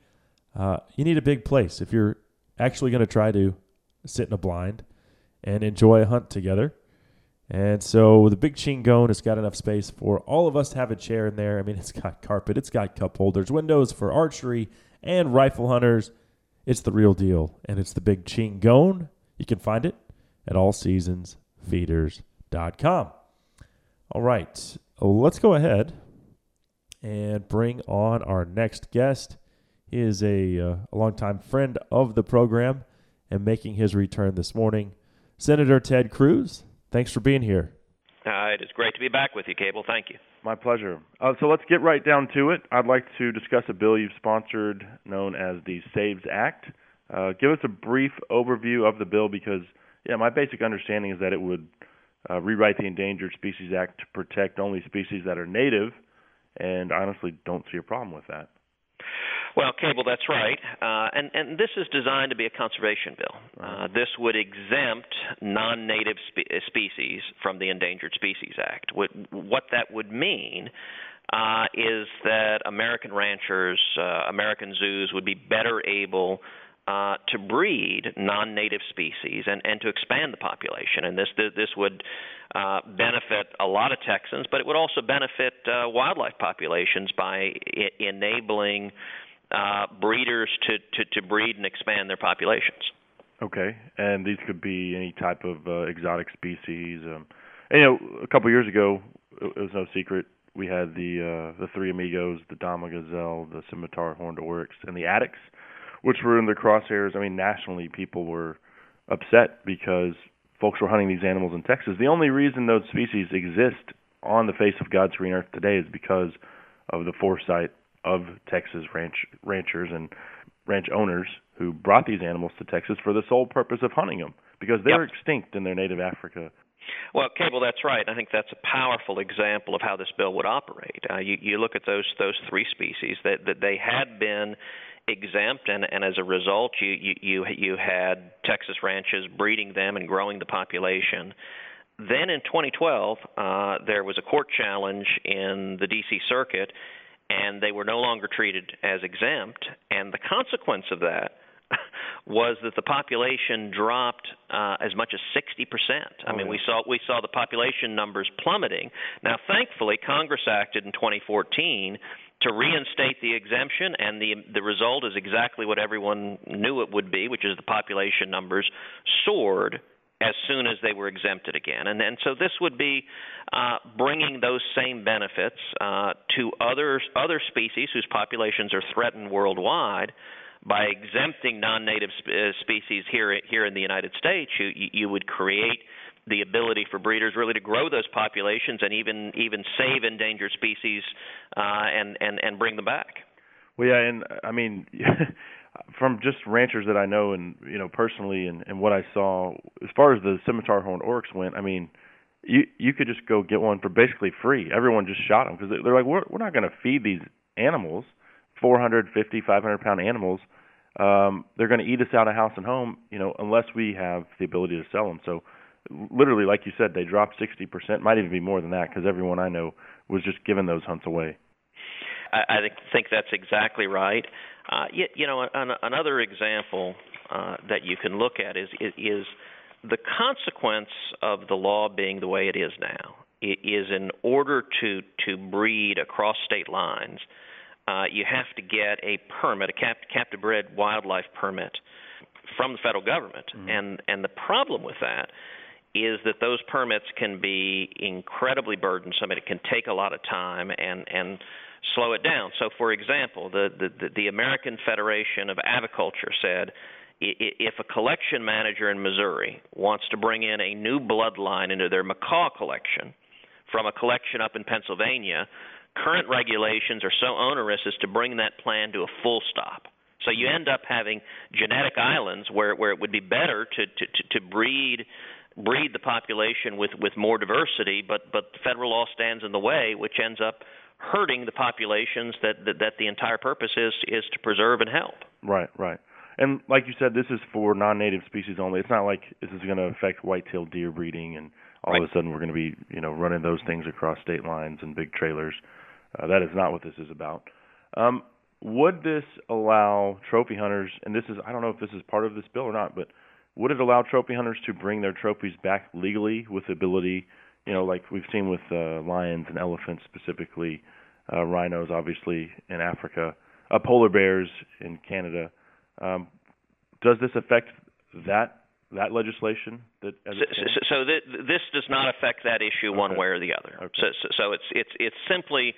Speaker 1: uh, you need a big place if you're actually going to try to sit in a blind and enjoy a hunt together. And so the big chingon has got enough space for all of us to have a chair in there. I mean, it's got carpet, it's got cup holders, windows for archery and rifle hunters. It's the real deal, and it's the big chingon. You can find it at allseasonsfeeders.com. All right, let's go ahead and bring on our next guest. He is a, uh, a longtime friend of the program and making his return this morning. Senator Ted Cruz, thanks for being here.
Speaker 11: Uh, it is great to be back with you, Cable. Thank you.
Speaker 8: My pleasure. Uh, so let's get right down to it. I'd like to discuss a bill you've sponsored known as the SAVES Act. Uh, give us a brief overview of the bill because, yeah, my basic understanding is that it would uh, rewrite the Endangered Species Act to protect only species that are native, and I honestly don't see a problem with that.
Speaker 11: Well, Cable, that's right, uh, and and this is designed to be a conservation bill. Uh, this would exempt non-native spe- uh, species from the Endangered Species Act. What, what that would mean uh, is that American ranchers, uh, American zoos would be better able uh, to breed non-native species and, and to expand the population. And this this would uh, benefit a lot of Texans, but it would also benefit uh, wildlife populations by I- enabling uh, breeders to, to, to breed and expand their populations.
Speaker 8: Okay, and these could be any type of uh, exotic species. Um, you know, a couple years ago, it was no secret we had the uh, the three amigos, the Dama gazelle, the scimitar horned oryx, and the addax, which were in the crosshairs. I mean, nationally, people were upset because folks were hunting these animals in Texas. The only reason those species exist on the face of God's green earth today is because of the foresight of Texas ranch ranchers and ranch owners who brought these animals to Texas for the sole purpose of hunting them because they're
Speaker 11: Yep.
Speaker 8: extinct in their native Africa.
Speaker 11: Well, Cable, that's right. I think that's a powerful example of how this bill would operate. Uh, you, you look at those those three species that that they had been exempt, and, and as a result, you, you you you had Texas ranches breeding them and growing the population. Then in 2012, uh, there was a court challenge in the D.C. Circuit, and they were no longer treated as exempt. And the consequence of that was that the population dropped uh, as much as 60%. I mean, we saw we saw the population numbers plummeting. Now, thankfully, Congress acted in 2014 to reinstate the exemption, and the the result is exactly what everyone knew it would be, which is the population numbers soared as soon as they were exempted again. And, and so this would be uh, bringing those same benefits uh, to other, other species whose populations are threatened worldwide. By exempting non-native sp- uh, species here here in the United States, you you would create the ability for breeders really to grow those populations and even even save endangered species uh, and and and bring them back.
Speaker 8: Well, yeah, and I mean, from just ranchers that I know and you know personally, and and what I saw as far as the scimitar horned oryx went, I mean, you you could just go get one for basically free. Everyone just shot them because they're like, we're we're not going to feed these animals, 450, 500 pound animals. Um, they're going to eat us out of house and home, you know, unless we have the ability to sell them. So, literally, like you said, they dropped 60%, might even be more than that, because everyone I know was just giving those hunts away.
Speaker 11: I, I think that's exactly right. Uh, you, you know, an, another example uh, that you can look at is, is the consequence of the law being the way it is now. It is in order to to breed across state lines, uh, you have to get a permit, a cap, captive bred wildlife permit from the federal government, mm-hmm. and and the problem with that is that those permits can be incredibly burdensome and it can take a lot of time and and slow it down. So, for example, the, the, the American Federation of Aviculture said if a collection manager in Missouri wants to bring in a new bloodline into their macaw collection from a collection up in Pennsylvania, current regulations are so onerous as to bring that plan to a full stop. So you end up having genetic islands where where it would be better to to to breed breed the population with with more diversity, but but federal law stands in the way, which ends up hurting the populations that, that that the entire purpose is is to preserve and help.
Speaker 8: Right, right. And like you said, this is for non-native species only. It's not like this is going to affect white-tailed deer breeding, and all
Speaker 11: right.
Speaker 8: of a sudden we're going to be, you know, running those things across state lines and big trailers. Uh, that is not what this is about. Um, would this allow trophy hunters? And this is, I don't know if this is part of this bill or not, but would it allow trophy hunters to bring their trophies back legally with the ability you know, like we've seen with uh, lions and elephants specifically, uh, rhinos obviously in Africa, uh, polar bears in Canada. Um, does this affect that that legislation? That
Speaker 11: so, so, so th- this does not affect that issue
Speaker 8: okay.
Speaker 11: one way or the other.
Speaker 8: Okay.
Speaker 11: So, so, so it's it's it simply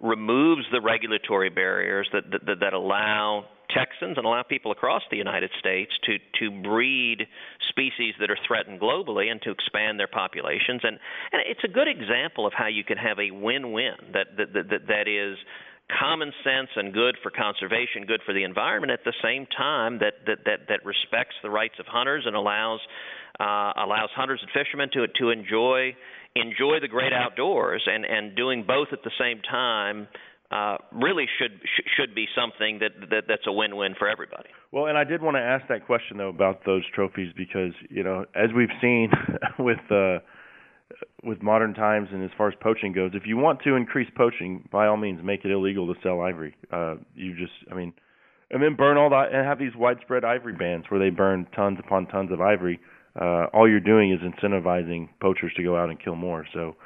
Speaker 11: removes the regulatory barriers that, that that allow Texans and allow people across the United States to to breed species that are threatened globally and to expand their populations. And and it's a good example of how you can have a win-win that that that, that is common sense and good for conservation, good for the environment at the same time that that that, that respects the rights of hunters and allows uh, allows hunters and fishermen to to enjoy enjoy the great outdoors and and doing both at the same time uh, really should should be something that, that that's a win-win for everybody.
Speaker 8: Well, and I did want to ask that question though about those trophies because you know as we've seen with uh, with modern times and as far as poaching goes, if you want to increase poaching, by all means make it illegal to sell ivory. Uh, you just, I mean, and then burn all that and have these widespread ivory bans where they burn tons upon tons of ivory. Uh, all you're doing is incentivizing poachers to go out and kill more. So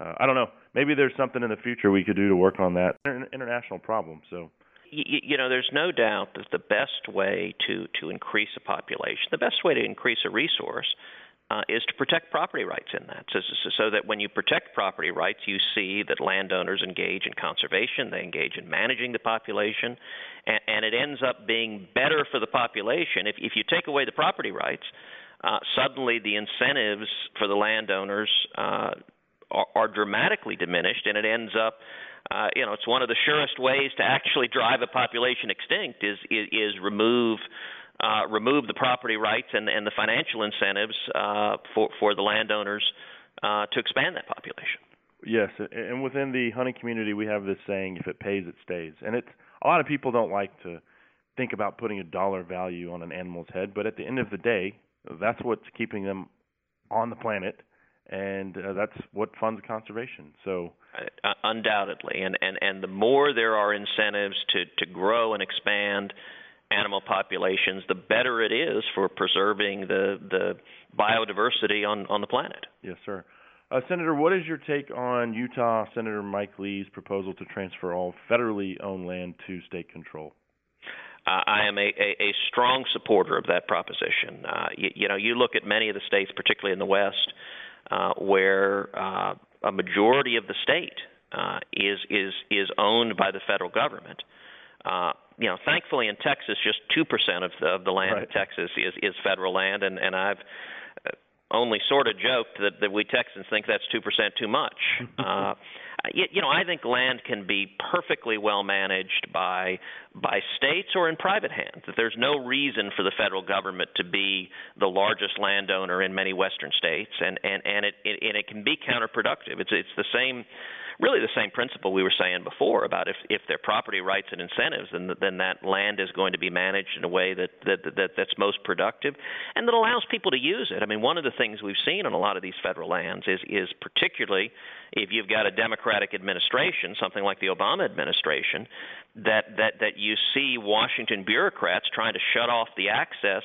Speaker 8: uh, I don't know. Maybe there's something in the future we could do to work on that. International problem. So
Speaker 11: you, you know, there's no doubt that the best way to to increase a population, the best way to increase a resource, uh, is to protect property rights in that. So, so, so that when you protect property rights, you see that landowners engage in conservation, they engage in managing the population, and, and it ends up being better for the population. If if you take away the property rights. Uh, suddenly, the incentives for the landowners uh, are, are dramatically diminished, and it ends up uh, you know, it's one of the surest ways to actually drive a population extinct is is, is remove uh, remove the property rights and, and the financial incentives uh, for for the landowners uh, to expand that population.
Speaker 8: Yes, and within the hunting community, we have this saying: "If it pays, it stays." And it's a lot of people don't like to think about putting a dollar value on an animal's head, but at the end of the day, that's what's keeping them on the planet and uh, that's what funds conservation. So
Speaker 11: uh, undoubtedly, and and and the more there are incentives to to grow and expand animal populations, the better it is for preserving the the biodiversity on on the planet.
Speaker 8: Yes, sir. Uh, Senator, what is your take on Utah Senator Mike Lee's proposal to transfer all federally owned land to state control?
Speaker 11: Uh, I am a, a, a strong supporter of that proposition. Uh, you, you know, you look at many of the states, particularly in the West, uh, where uh, a majority of the state uh, is is is owned by the federal government. Uh, you know, thankfully in Texas, just two percent of the of the land
Speaker 8: Right.
Speaker 11: in Texas is is federal land, and and I've uh, only sort of joked that, that we Texans think that's two percent too much. uh, you, you know, I think land can be perfectly well managed by by states or in private hands. That there's no reason for the federal government to be the largest landowner in many western states, and and and it, it and it can be counterproductive. It's it's the same really the same principle we were saying before about if if their property rights and incentives then then that land is going to be managed in a way that that, that that's most productive and that allows people to use it. I mean, one of the things we've seen on a lot of these federal lands is is particularly if you've got a democratic administration, something like the Obama administration, that that that you see Washington bureaucrats trying to shut off the access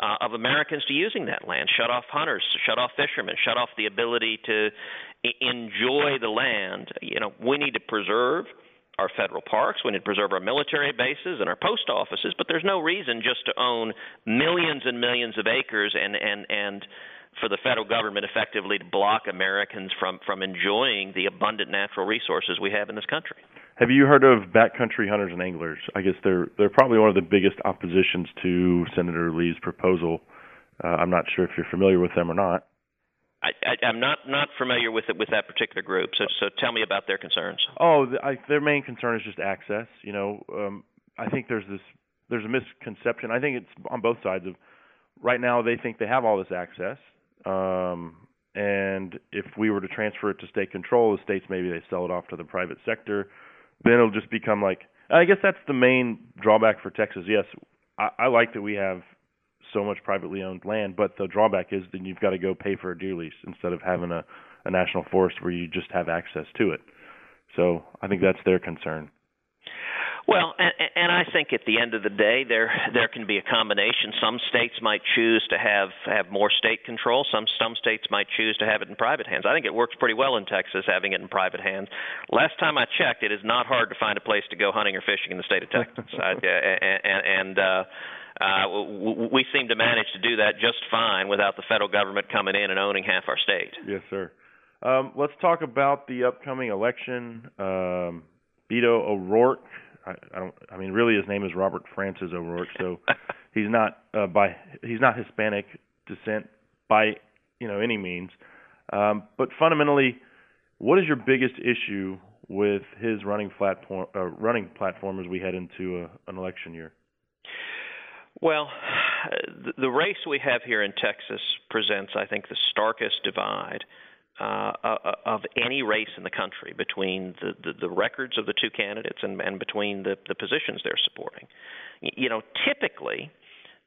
Speaker 11: uh, of Americans to using that land, shut off hunters, shut off fishermen, shut off the ability to enjoy the land. You know, we need to preserve our federal parks, we need to preserve our military bases and our post offices, but there's no reason just to own millions and millions of acres and and and for the federal government effectively to block Americans from from enjoying the abundant natural resources we have in this country.
Speaker 8: Have you heard of backcountry hunters and anglers? I guess they're they're probably one of the biggest oppositions to Senator Lee's proposal. Uh, I'm not sure if you're familiar with them or not.
Speaker 11: I, I, I'm not not familiar with it with that particular group, so so tell me about their concerns.
Speaker 8: Oh, the, I, their main concern is just access. You know, um, I think there's this there's a misconception. I think it's on both sides of. Right now, they think they have all this access, um, and if we were to transfer it to state control, the states maybe they sell it off to the private sector. Then it'll just become like. I guess that's the main drawback for Texas. Yes, I, I like that we have so much privately owned land, but the drawback is then you've got to go pay for a deer lease instead of having a, a national forest where you just have access to it. So I think that's their concern.
Speaker 11: Well, and, and I think at the end of the day, there there can be a combination. Some states might choose to have have more state control. Some some states might choose to have it in private hands. I think it works pretty well in Texas having it in private hands. Last time I checked, it is not hard to find a place to go hunting or fishing in the state of Texas. I, and and uh, uh, we seem to manage to do that just fine without the federal government coming in and owning half our state.
Speaker 8: Yes, sir. Um, let's talk about the upcoming election. Um, Beto O'Rourke. I, I don't. I mean, really, his name is Robert Francis O'Rourke, so he's not uh, by he's not Hispanic descent by you know any means. Um, but fundamentally, what is your biggest issue with his running platform uh, running platform as we head into a, an election year?
Speaker 11: Well, the, the race we have here in Texas presents, I think, the starkest divide uh, uh, of any race in the country between the, the, the records of the two candidates and, and between the, the positions they're supporting. You know, typically,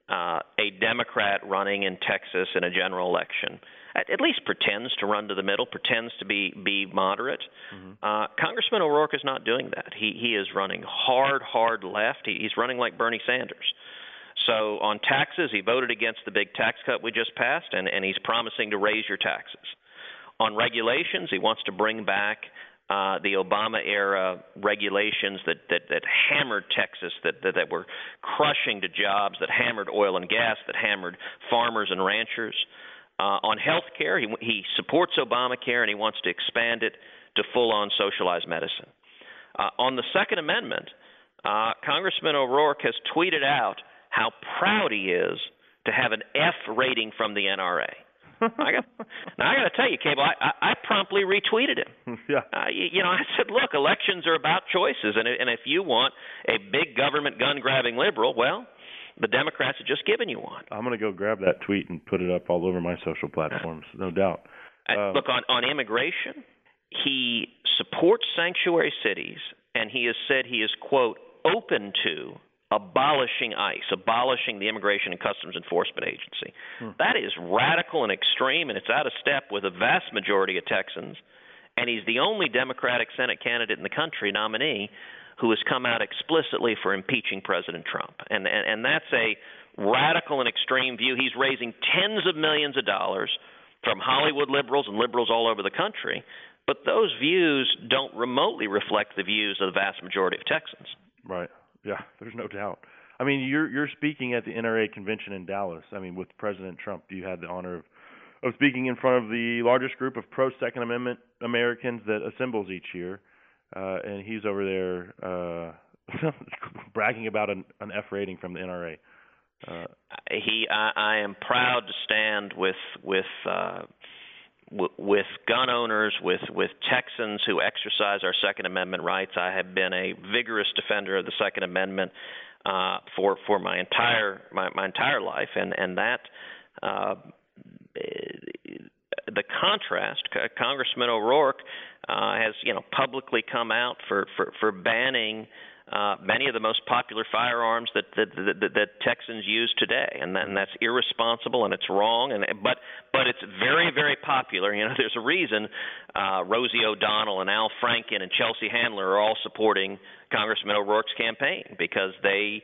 Speaker 11: uh, a Democrat running in Texas in a general election at, at least pretends to run to the middle, pretends to be be moderate. Uh, Congressman O'Rourke is not doing that. He he is running hard, hard left. He, he's running like Bernie Sanders. So on taxes, he voted against the big tax cut we just passed, and, and he's promising to raise your taxes. On regulations, he wants to bring back uh, the Obama era regulations that, that, that hammered Texas, that, that, that were crushing to jobs, that hammered oil and gas, that hammered farmers and ranchers. Uh, on health care, he, he supports Obamacare and he wants to expand it to full on socialized medicine. Uh, on the Second Amendment, uh, Congressman O'Rourke has tweeted out how proud he is to have an F rating from the NRA. I got, now I got to tell you, Cable, I, I, I promptly retweeted him.
Speaker 8: yeah.
Speaker 11: Uh, you, you know, I said, look, elections are about choices, and and if you want a big government gun grabbing liberal, well, the Democrats have just given you one.
Speaker 8: I'm gonna go grab that tweet and put it up all over my social platforms, no doubt.
Speaker 11: Uh,
Speaker 8: Um,
Speaker 11: look on on immigration, he supports sanctuary cities, and he has said he is quote open to abolishing ICE, abolishing the Immigration and Customs Enforcement Agency. Hmm. That is radical and extreme, and it's out of step with a vast majority of Texans. And he's the only Democratic Senate candidate in the country nominee who has come out explicitly for impeaching President Trump. And, and, and that's a radical and extreme view. He's raising tens of millions of dollars from Hollywood liberals and liberals all over the country. But those views don't remotely reflect the views of the vast majority of Texans.
Speaker 8: Right. Yeah, there's no doubt. I mean, you're you're speaking at the NRA convention in Dallas. I mean, with President Trump, you had the honor of of speaking in front of the largest group of pro Second Amendment Americans that assembles each year, uh, and he's over there uh, bragging about an, an F rating from the NRA. Uh,
Speaker 11: he, I, I am proud to stand with with. Uh, with gun owners, with with Texans who exercise our Second Amendment rights. I have been a vigorous defender of the Second Amendment uh, for for my entire my, my entire life, and and that uh, the contrast. Congressman O'Rourke uh, has you know publicly come out for for for banning uh, many of the most popular firearms that that, that that Texans use today, and, that, and that's irresponsible and it's wrong. And but but it's very very popular. You know, there's a reason uh, Rosie O'Donnell and Al Franken and Chelsea Handler are all supporting Congressman O'Rourke's campaign because they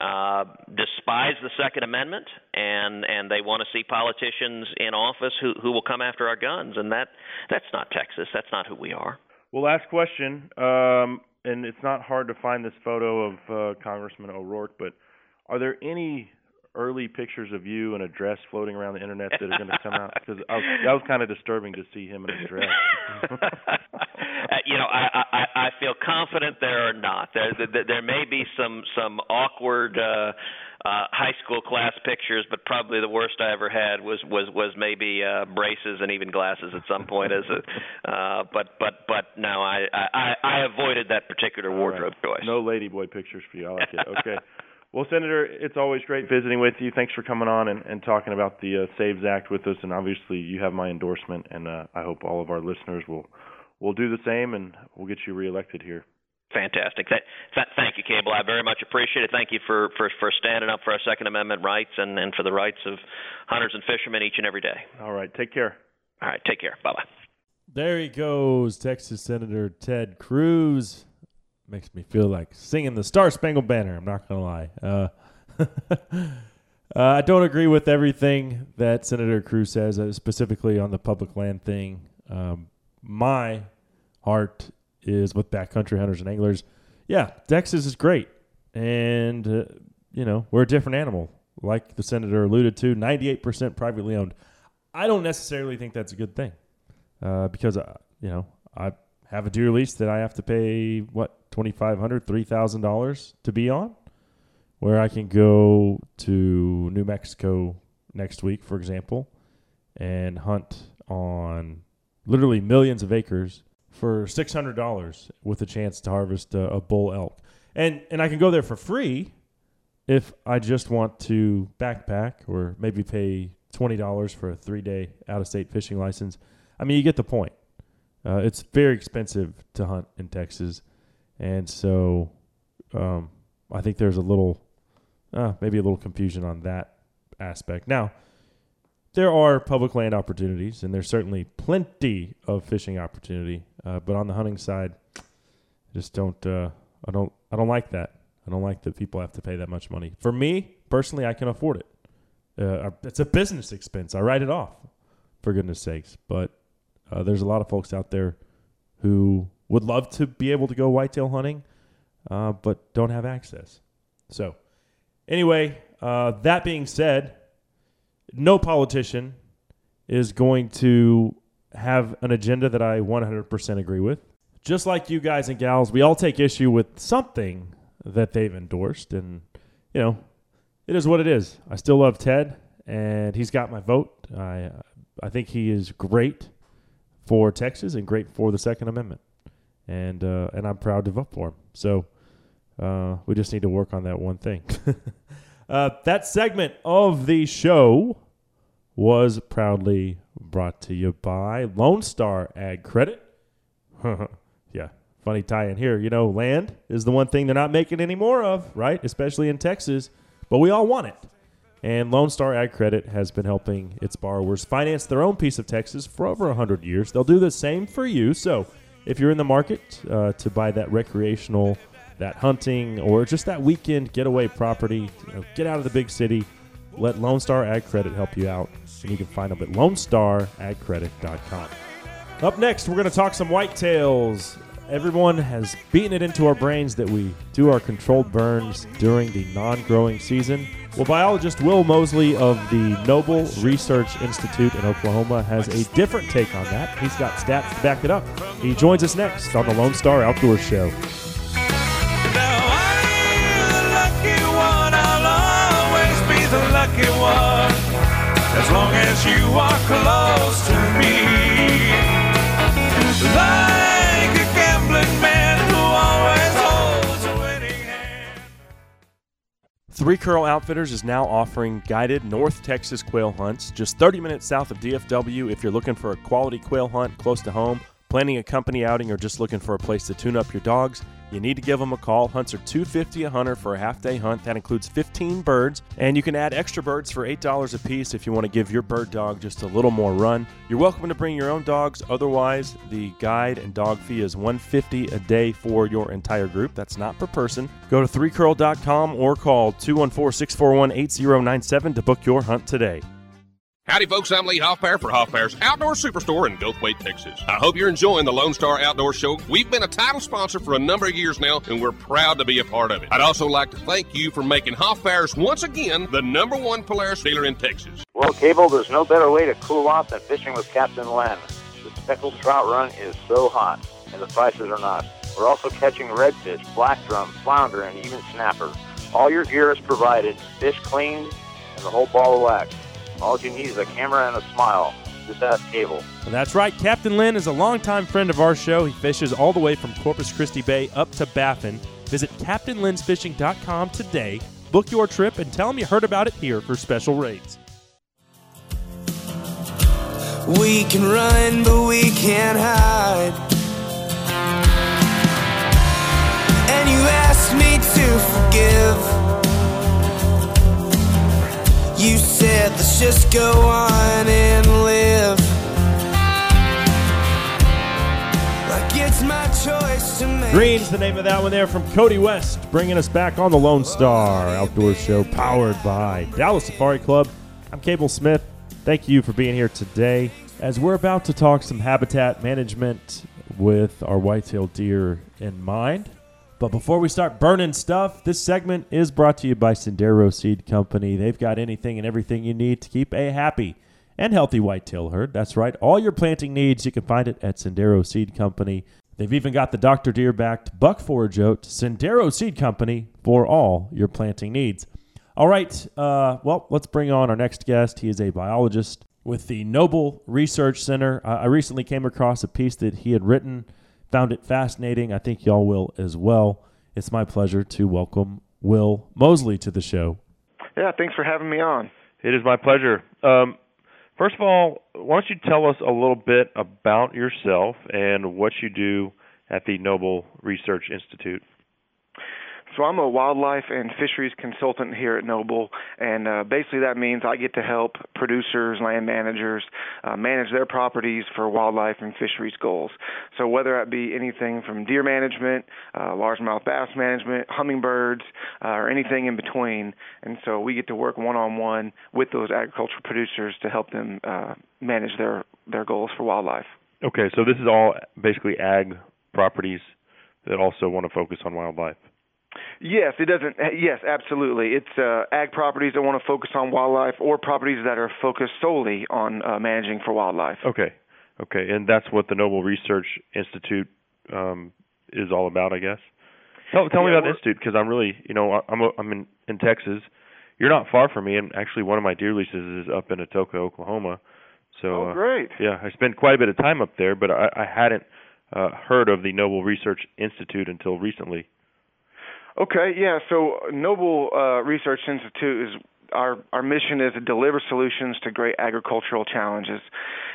Speaker 11: uh, despise the Second Amendment and and they want to see politicians in office who who will come after our guns, and that that's not Texas. That's not who we are.
Speaker 8: Well, last question. Um, and it's not hard to find this photo of uh, Congressman O'Rourke, but are there any early pictures of you in a dress floating around the internet that are going to come out? Because that was kind of disturbing to see him in a dress.
Speaker 11: uh, you know, I, I I feel confident there are not. There there, there may be some some awkward. uh uh, high school class pictures, but probably the worst I ever had was was was maybe uh, braces and even glasses at some point. As a, uh, but but but no, I I, I avoided that particular wardrobe
Speaker 8: right.
Speaker 11: choice.
Speaker 8: No ladyboy pictures for you. I like it. Okay. Well, Senator, it's always great visiting with you. Thanks for coming on and, and talking about the uh, Saves Act with us. And obviously, you have my endorsement, and uh, I hope all of our listeners will will do the same, and we'll get you reelected here.
Speaker 11: Fantastic. Th- th- thank you, Cable. I very much appreciate it. Thank you for, for, for standing up for our Second Amendment rights and, and for the rights of hunters and fishermen each and every day.
Speaker 8: All right. Take care.
Speaker 11: All right. Take care. Bye bye.
Speaker 1: There he goes, Texas Senator Ted Cruz. Makes me feel like singing the Star Spangled Banner. I'm not going to lie. Uh, uh, I don't agree with everything that Senator Cruz says, uh, specifically on the public land thing. Um, my heart is with backcountry hunters and anglers. Yeah, Texas is great, and uh, you know we're a different animal, like the senator alluded to. Ninety-eight percent privately owned. I don't necessarily think that's a good thing, uh, because uh, you know I have a deer lease that I have to pay what twenty five hundred, three thousand dollars to be on, where I can go to New Mexico next week, for example, and hunt on literally millions of acres for six hundred dollars with a chance to harvest a, a, bull elk, and and I can go there for free if I just want to backpack or maybe pay twenty dollars for a three day out of state fishing license. I mean, you get the point. Uh, it's very expensive to hunt in Texas, and so um, I think there's a little, uh, maybe a little confusion on that aspect. Now, there are public land opportunities, and there's certainly plenty of fishing opportunity. Uh, but on the hunting side, I just don't. Uh, I don't. I don't like that. I don't like that people have to pay that much money. For me personally, I can afford it. Uh, it's a business expense. I write it off, for goodness sakes. But uh, there's a lot of folks out there who would love to be able to go whitetail hunting, uh, but don't have access. So, anyway, uh, that being said no politician is going to have an agenda that I 100% agree with. Just like you guys and gals, we all take issue with something that they've endorsed. And, you know, it is what it is. I still love Ted, and he's got my vote. I, I think he is great for Texas and great for the Second Amendment. And, uh, and I'm proud to vote for him. So uh, we just need to work on that one thing. Uh, that segment of the show was proudly brought to you by Lone Star Ag Credit. yeah, funny tie in here. You know, land is the one thing they're not making any more of, right? Especially in Texas, but we all want it. And Lone Star Ag Credit has been helping its borrowers finance their own piece of Texas for over 100 years. They'll do the same for you. So if you're in the market uh, to buy that recreational that hunting or just that weekend getaway property. You know, get out of the big city. Let Lone Star Ag Credit help you out. And you can find them at LoneStarAgCredit.com. Up next, we're going to talk some whitetails. everyone has beaten it into our brains that we do our controlled burns during the non growing season. Well, biologist Will Mosley of the Noble Research Institute in Oklahoma has a different take on that. He's got stats to back it up. He joins us next on the Lone Star Outdoor Show.
Speaker 2: lucky one long as you are close to me. Like a gambling man who always holds a winning hand.
Speaker 1: Three Curl Outfitters is now offering guided North Texas quail hunts just 30 minutes south of DFW if you're looking for a quality quail hunt close to home, planning a company outing, or just looking for a place to tune up your dogs you need to give them a call. Hunts are 250 a hunter for a half day hunt. That includes 15 birds, and you can add extra birds for $8 a piece if you want to give your bird dog just a little more run. You're welcome to bring your own dogs. Otherwise, the guide and dog fee is 150 a day for your entire group. That's not per person. Go to 3curl.com or call 214-641-8097 to book your hunt today.
Speaker 12: Howdy, folks. I'm Lee Hoffpauir for Hoffpauir's Outdoor Superstore in Goldthwaite, Texas. I hope you're enjoying the Lone Star Outdoor Show. We've been a title sponsor for a number of years now, and we're proud to be a part of it. I'd also like to thank you for making Hoffpauir's once again the number one Polaris dealer in Texas.
Speaker 13: Well, Cable, there's no better way to cool off than fishing with Captain Len. The speckled trout run is so hot, and the prices are not. We're also catching redfish, black drum, flounder, and even snapper. All your gear is provided, fish cleaned, and the whole ball of wax. All you need is a camera and a smile. Just ask Cable.
Speaker 1: That's right. Captain Lynn is a longtime friend of our show. He fishes all the way from Corpus Christi Bay up to Baffin. Visit CaptainLynn'sFishing.com today. Book your trip and tell him you heard about it here for special rates.
Speaker 2: We can run, but we can't hide. And you asked me to forgive. You said let's just go on and live. Like it's my choice to make.
Speaker 1: Green's the name of that one there from Cody West, bringing us back on the Lone Star Outdoor Show, powered by Dallas Safari Club. I'm Cable Smith. Thank you for being here today. As we're about to talk some habitat management with our white-tailed deer in mind. But before we start burning stuff, this segment is brought to you by Sendero Seed Company. They've got anything and everything you need to keep a happy and healthy whitetail herd. That's right. All your planting needs, you can find it at Sendero Seed Company. They've even got the Dr. Deer backed buck forage oat, Sendero Seed Company, for all your planting needs. All right. Uh, well, let's bring on our next guest. He is a biologist with the Noble Research Center. I recently came across a piece that he had written Found it fascinating. I think y'all will as well. It's my pleasure to welcome Will Mosley to the show.
Speaker 14: Yeah, thanks for having me on.
Speaker 8: It is my pleasure. Um, first of all, why don't you tell us a little bit about yourself and what you do at the Noble Research Institute?
Speaker 14: So I'm a wildlife and fisheries consultant here at Noble, and uh, basically that means I get to help producers, land managers uh, manage their properties for wildlife and fisheries goals. So whether that be anything from deer management, uh, largemouth bass management, hummingbirds, uh, or anything in between, and so we get to work one-on-one with those agricultural producers to help them uh, manage their their goals for wildlife.
Speaker 8: Okay, so this is all basically ag properties that also want to focus on wildlife.
Speaker 14: Yes, it doesn't. Yes, absolutely. It's uh, ag properties that want to focus on wildlife, or properties that are focused solely on uh, managing for wildlife.
Speaker 8: Okay, okay, and that's what the Noble Research Institute um, is all about, I guess. Tell, tell
Speaker 14: yeah,
Speaker 8: me about the institute because I'm really, you know, I'm I'm in in Texas. You're not far from me, and actually, one of my deer leases is up in Atoka, Oklahoma. So,
Speaker 14: oh, great.
Speaker 8: Uh, yeah, I spent quite a bit of time up there, but I, I hadn't uh, heard of the Noble Research Institute until recently.
Speaker 14: Okay, yeah. So Noble uh, Research Institute is our our mission is to deliver solutions to great agricultural challenges,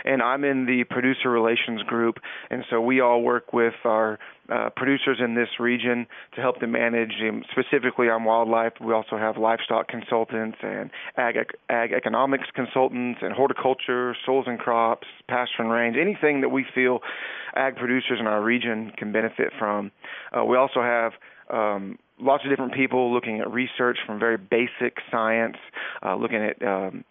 Speaker 14: and I'm in the producer relations group, and so we all work with our uh, producers in this region to help them manage, um, specifically on wildlife. We also have livestock consultants and ag ag economics consultants and horticulture, soils and crops, pasture and range, anything that we feel ag producers in our region can benefit from. Uh, we also have um, lots of different people looking at research from very basic science, uh, looking at um,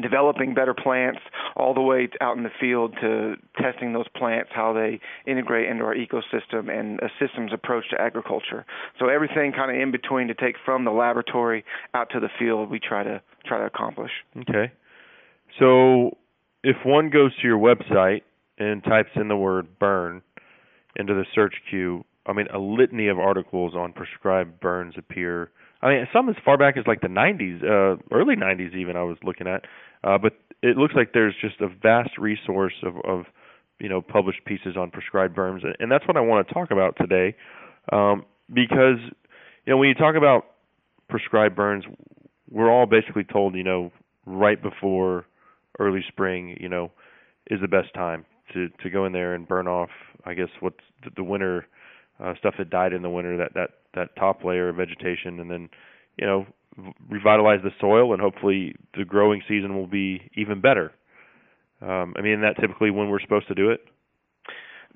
Speaker 14: developing better plants all the way out in the field to testing those plants how they integrate into our ecosystem and a systems approach to agriculture so everything kind of in between to take from the laboratory out to the field we try to try to accomplish
Speaker 8: Okay. So if one goes to your website and types in the word burn into the search queue, I mean, a litany of articles on prescribed burns appear. I mean, some as far back as like the 90s, uh, early 90s even. I was looking at, uh, but it looks like there's just a vast resource of, of you know published pieces on prescribed burns, and, that's what I want to talk about today, um, because you know when you talk about prescribed burns, we're all basically told you know right before early spring, you know, is the best time to to go in there and burn off. I guess what's the, the winter uh, stuff that died in the winter, that that that top layer of vegetation, and then you know revitalize the soil, and hopefully the growing season will be even better. Um, I mean, that typically when we're supposed to do it.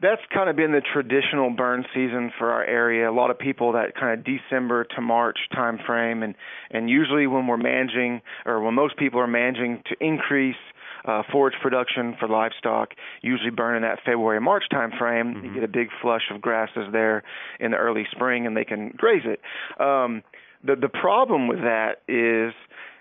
Speaker 14: that's kind of been the traditional burn season for our area. A lot of people that kind of December to March time frame, and and usually when we're managing, or when most people are managing to increase uh, forage production for livestock, usually burn in that February March time frame. You get a big flush of grasses there in the early spring, and they can graze it. Um, the the problem with that is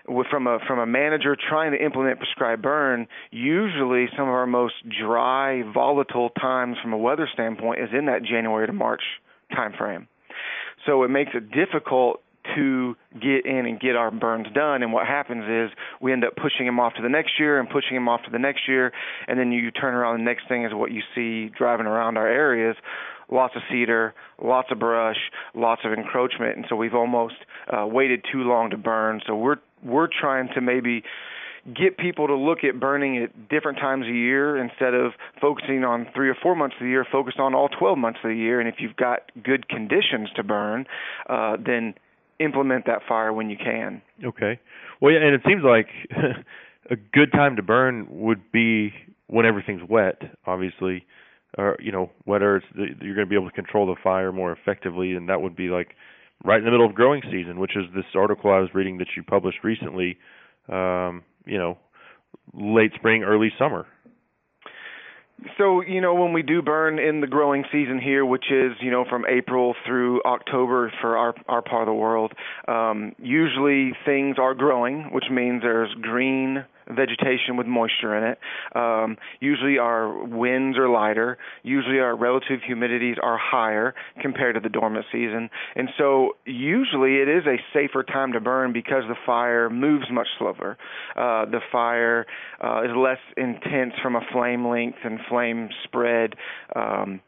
Speaker 14: with- from a from a manager trying to implement prescribed burn, usually some of our most dry, volatile times from a weather standpoint is in that January to March time frame. So it makes it difficult to get in and get our burns done and what happens is we end up pushing them off to the next year and pushing them off to the next year and then you turn around the next thing is what you see driving around our areas lots of cedar, lots of brush, lots of encroachment, and so we've almost uh, waited too long to burn. So we're we're trying to maybe get people to look at burning at different times a year instead of focusing on three or four months of the year. Focus on all 12 months of the year, and if you've got good conditions to burn, uh, then implement that fire when you can.
Speaker 8: Okay. Well, yeah, and it seems like a good time to burn would be when everything's wet, obviously, or you know, wetter. It's the, you're going to be able to control the fire more effectively, and that would be like right in the middle of growing season, which is this article I was reading that you published recently. Um, you know, late spring, early summer.
Speaker 14: So, you know, when we do burn in the growing season here, which is, you know, from April through October for our our part of the world, um, usually things are growing, which means there's green vegetation with moisture in it. Um, usually our winds are lighter. Usually our relative humidities are higher compared to the dormant season. And so usually it is a safer time to burn because the fire moves much slower. Uh, the fire uh, is less intense from a flame length and flame spread. Um,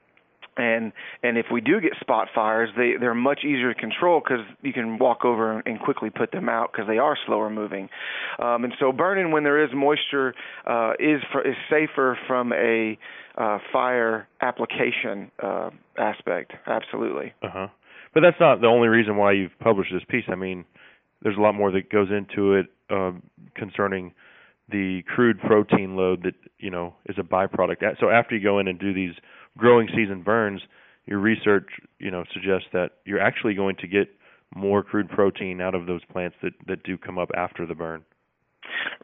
Speaker 14: and and if we do get spot fires, they they're much easier to control because you can walk over and quickly put them out because they are slower moving. Um, and so burning when there is moisture uh, is for, is safer from a uh, fire application uh, aspect. Absolutely.
Speaker 8: Uh huh. But that's not the only reason why you've published this piece. I mean, there's a lot more that goes into it um, concerning the crude protein load that you know is a byproduct. So after you go in and do these growing season burns, your research you know suggests that you're actually going to get more crude protein out of those plants that that do come up after the burn,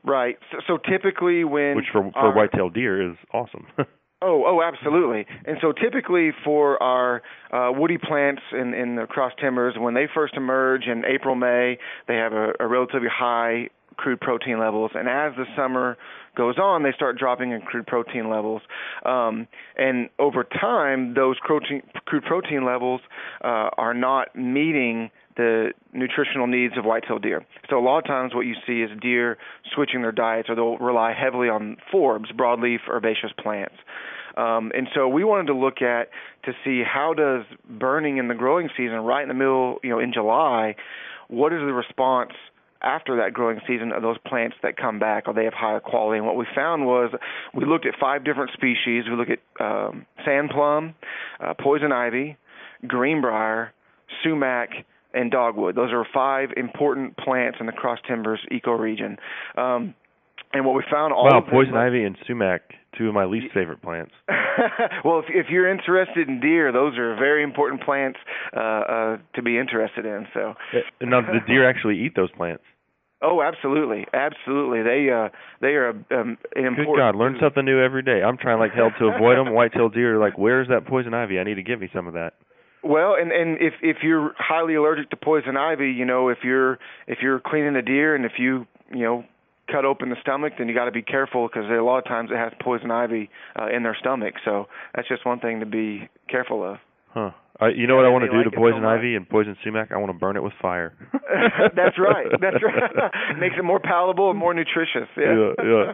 Speaker 14: Right. So, so typically when
Speaker 8: which for for white-tailed deer is awesome.
Speaker 14: Oh, oh, absolutely. And so typically for our uh, woody plants in, in the cross timbers, when they first emerge in April, May, they have a, a relatively high crude protein levels. And as the summer goes on, they start dropping in crude protein levels. Um, and over time, those protein, crude protein levels uh, are not meeting the nutritional needs of white-tailed deer. So a lot of times what you see is deer switching their diets or they'll rely heavily on forbs, broadleaf herbaceous plants. Um, and so we wanted to look at to see how does burning in the growing season, right in the middle, you know, in July, what is the response after that growing season of those plants that come back? Are they of higher quality? And what we found was we looked at five different species. We looked at um, sand plum, uh, poison ivy, greenbrier, sumac, and dogwood. Those are five important plants in the cross timbers ecoregion. Um, and what we found all
Speaker 8: wow,
Speaker 14: of them-
Speaker 8: poison ivy and sumac, two of my least favorite plants.
Speaker 14: well, if, if you're interested in deer, those are very important plants uh, uh, to be interested in. So,
Speaker 8: And now, the deer actually eat those plants?
Speaker 14: Oh, absolutely, absolutely. They uh they are um, an
Speaker 8: Good
Speaker 14: important.
Speaker 8: God, learn something new every day. I'm trying like hell to avoid them. White-tailed deer, like, where's that poison ivy? I need to give me some of that.
Speaker 14: Well, and and if if you're highly allergic to poison ivy, you know, if you're if you're cleaning a deer and if you you know cut open the stomach, then you got to be careful because a lot of times it has poison ivy uh, in their stomach. So that's just one thing to be careful of.
Speaker 8: Huh. I, you know what I want to do
Speaker 14: like
Speaker 8: to
Speaker 14: it so
Speaker 8: poison ivy and poison sumac? I want to burn it with fire.
Speaker 14: that's right. That's right. Makes it more palatable and more nutritious. Yeah.
Speaker 8: yeah. yeah.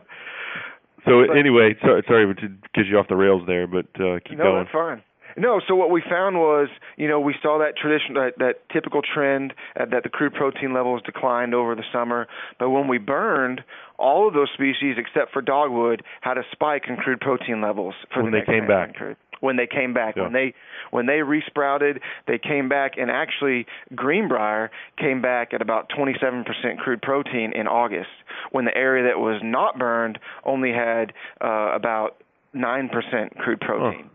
Speaker 8: So anyway, so, sorry to get you off the rails there, but uh, keep
Speaker 14: no,
Speaker 8: going.
Speaker 14: that's fine. No, so what we found was, you know, we saw that tradition, that, that typical trend uh, that the crude protein levels declined over the summer. But when we burned, all of those species except for dogwood had a spike in crude protein levels for
Speaker 8: When
Speaker 14: the
Speaker 8: they came back.
Speaker 14: crude. When they came back,
Speaker 8: Yeah.
Speaker 14: when they when they resprouted, they came back, and actually Greenbrier came back at about 27% crude protein in August, when the area that was not burned only had uh, about 9% crude protein.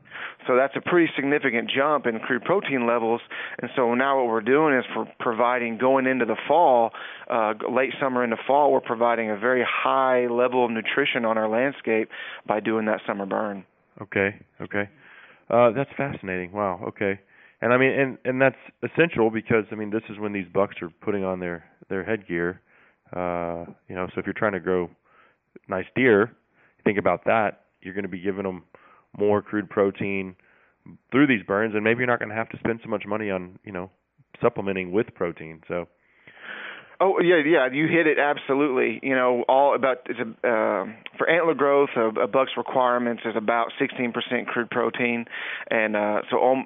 Speaker 14: So that's a pretty significant jump in crude protein levels. And so now what we're doing is for providing going into the fall, uh, late summer into fall, we're providing a very high level of nutrition on our landscape by doing that summer burn.
Speaker 8: Okay, okay. Uh that's fascinating. Wow, okay. And I mean and and that's essential because I mean this is when these bucks are putting on their their headgear. Uh, you know, so if you're trying to grow nice deer, think about that. You're going to be giving them more crude protein through these burns and maybe you're not going to have to spend so much money on, you know, supplementing with protein. So
Speaker 14: Oh yeah, yeah, you hit it absolutely. You know, all about it's a, uh, for antler growth, a, a buck's requirements is about 16% crude protein, and uh, so um,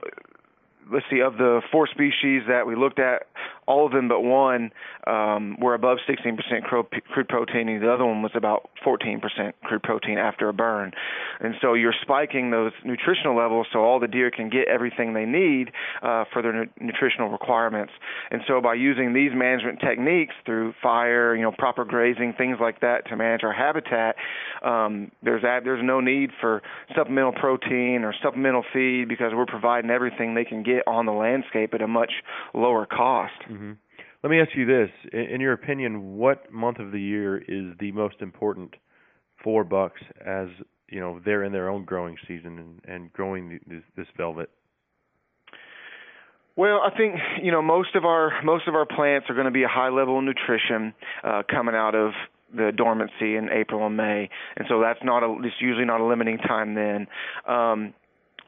Speaker 14: let's see, of the four species that we looked at, all of them but one um, were above 16% crude protein, and the other one was about 14% crude protein after a burn. And so you're spiking those nutritional levels so all the deer can get everything they need uh, for their nu- nutritional requirements. And so by using these management techniques through fire, you know, proper grazing, things like that to manage our habitat, um, there's a, there's no need for supplemental protein or supplemental feed because we're providing everything they can get on the landscape at a much lower cost.
Speaker 8: Hmm Let me ask you this: in, your opinion, what month of the year is the most important for bucks as you know they're in their own growing season and, and growing th- this, this velvet?
Speaker 14: Well, I think you know most of our most of our plants are going to be a high level of nutrition uh, coming out of the dormancy in April and May, and so that's not a it's usually not a limiting time then. Um,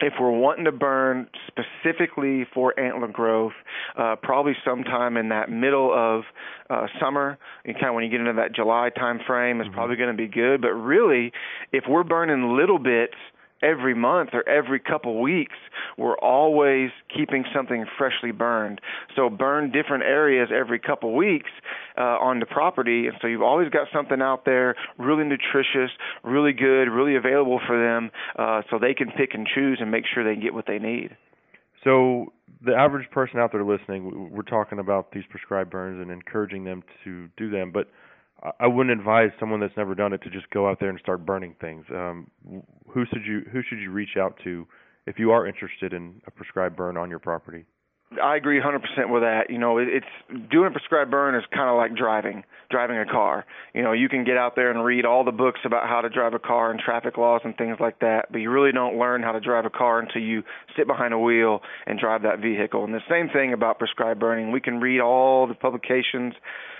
Speaker 14: if we're wanting to burn specifically for antler growth, uh, probably sometime in that middle of uh, summer, and kind of when you get into that July time frame, is probably going to be good. But really, if we're burning little bits every month or every couple weeks, we're always keeping something freshly burned. So burn different areas every couple weeks uh, on the property, and so you've always got something out there really nutritious, really good, really available for them, uh, so they can pick and choose and make sure they get what they need.
Speaker 8: So the average person out there listening, we're talking about these prescribed burns and encouraging them to do them, but I- wouldn't advise someone that's never done it to just go out there and start burning things. Um, who should you who should you reach out to if you are interested in a prescribed burn on your property?
Speaker 14: I agree 100% with that. You know, it's doing a prescribed burn is kind of like driving, driving a car. You know, you can get out there and read all the books about how to drive a car and traffic laws and things like that, but you really don't learn how to drive a car until you sit behind a wheel and drive that vehicle. And the same thing about prescribed burning. We can read all the publications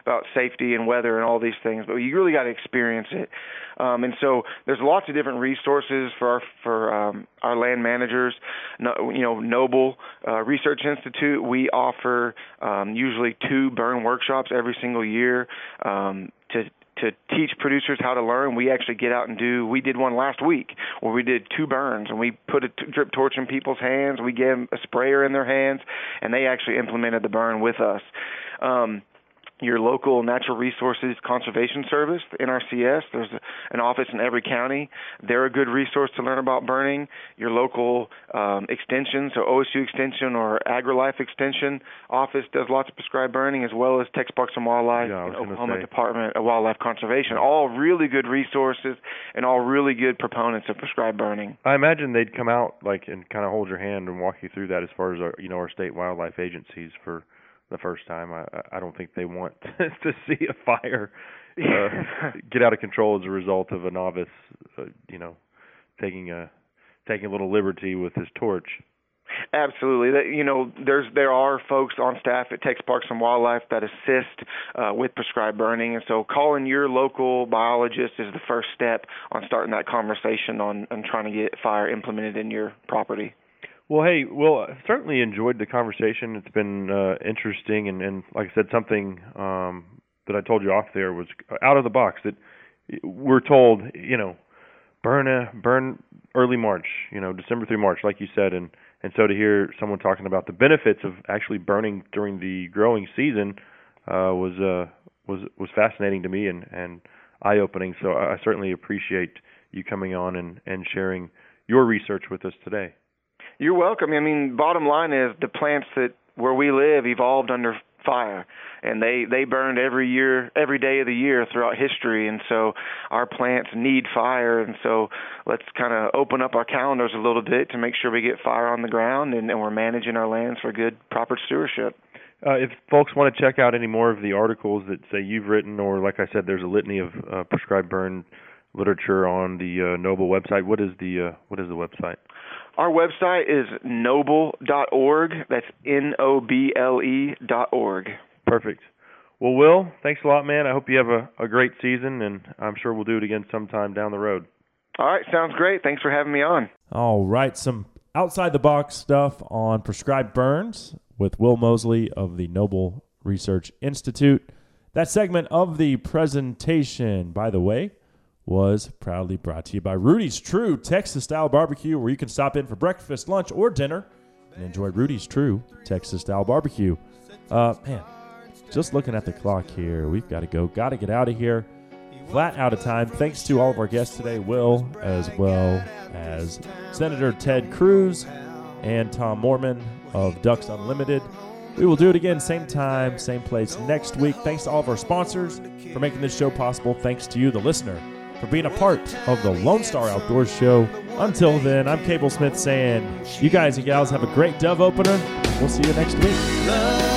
Speaker 14: about safety and weather and all these things, but you really got to experience it. Um, and so there's lots of different resources for our, for um, our land managers. No, you know, Noble uh, Research Institute. We offer um, usually two burn workshops every single year um, to to teach producers how to learn. We actually get out and do. We did one last week where we did two burns and we put a drip torch in people's hands. We gave them a sprayer in their hands, and they actually implemented the burn with us. Um, your local natural resources conservation service, the NRCS. There's a, an office in every county. They're a good resource to learn about burning. Your local um, extension, so OSU Extension or AgriLife Extension office does lots of prescribed burning, as well as Texas Parks and Wildlife
Speaker 8: Yeah,
Speaker 14: and Oklahoma
Speaker 8: say.
Speaker 14: Department of Wildlife Conservation. All really good resources and all really good proponents of prescribed burning.
Speaker 8: I imagine they'd come out like and kind of hold your hand and walk you through that as far as our you know our state wildlife agencies for the first time. I I don't think they want to see a fire uh, get out of control as a result of a novice, uh, you know, taking a taking a little liberty with his torch.
Speaker 14: Absolutely. That you know, there's there are folks on staff at Texas Parks and Wildlife that assist uh, with prescribed burning, and so calling your local biologist is the first step on starting that conversation on on trying to get fire implemented in your property.
Speaker 8: Well, hey, well, I certainly enjoyed the conversation. It's been uh, interesting, and, and like I said, something um, that I told you off there was out of the box. That we're told, you know, burn a burn early March, you know, December through March, like you said, and and so to hear someone talking about the benefits of actually burning during the growing season uh, was uh, was was fascinating to me and and eye opening. So I certainly appreciate you coming on and and sharing your research with us today.
Speaker 14: You're welcome. I mean, bottom line is the plants that where we live evolved under fire and they they burned every year every day of the year throughout history and so our plants need fire and so let's kind of open up our calendars a little bit to make sure we get fire on the ground and, and we're managing our lands for good proper stewardship
Speaker 8: uh, if folks want to check out any more of the articles that say you've written or like i said there's a litany of uh, prescribed burn literature on the uh, noble website what is the uh, what is the website
Speaker 14: our website is noble.org. That's N O B L E dot org.
Speaker 8: Perfect. Well, Will, thanks a lot, man. I hope you have a, a great season, and I'm sure we'll do it again sometime down the road.
Speaker 14: All right, sounds great. Thanks for having me on.
Speaker 1: All right, some outside the box stuff on prescribed burns with Will Mosley of the Noble Research Institute. That segment of the presentation, by the way, was proudly brought to you by Rudy's True Texas Style Barbecue, where you can stop in for breakfast, lunch, or dinner and enjoy Rudy's True Texas Style Barbecue. Uh, man, just looking at the clock here, we've got to go. Got to get out of here. Flat out of time. Thanks to all of our guests today, Will, as well as Senator Ted Cruz and Tom Moorman of Ducks Unlimited. We will do it again, same time, same place next week. Thanks to all of our sponsors for making this show possible. Thanks to you, the listener for being a part of the Lone Star Outdoors Show. Until then, I'm Cable Smith saying, you guys and gals have a great dove opener. We'll see you next week.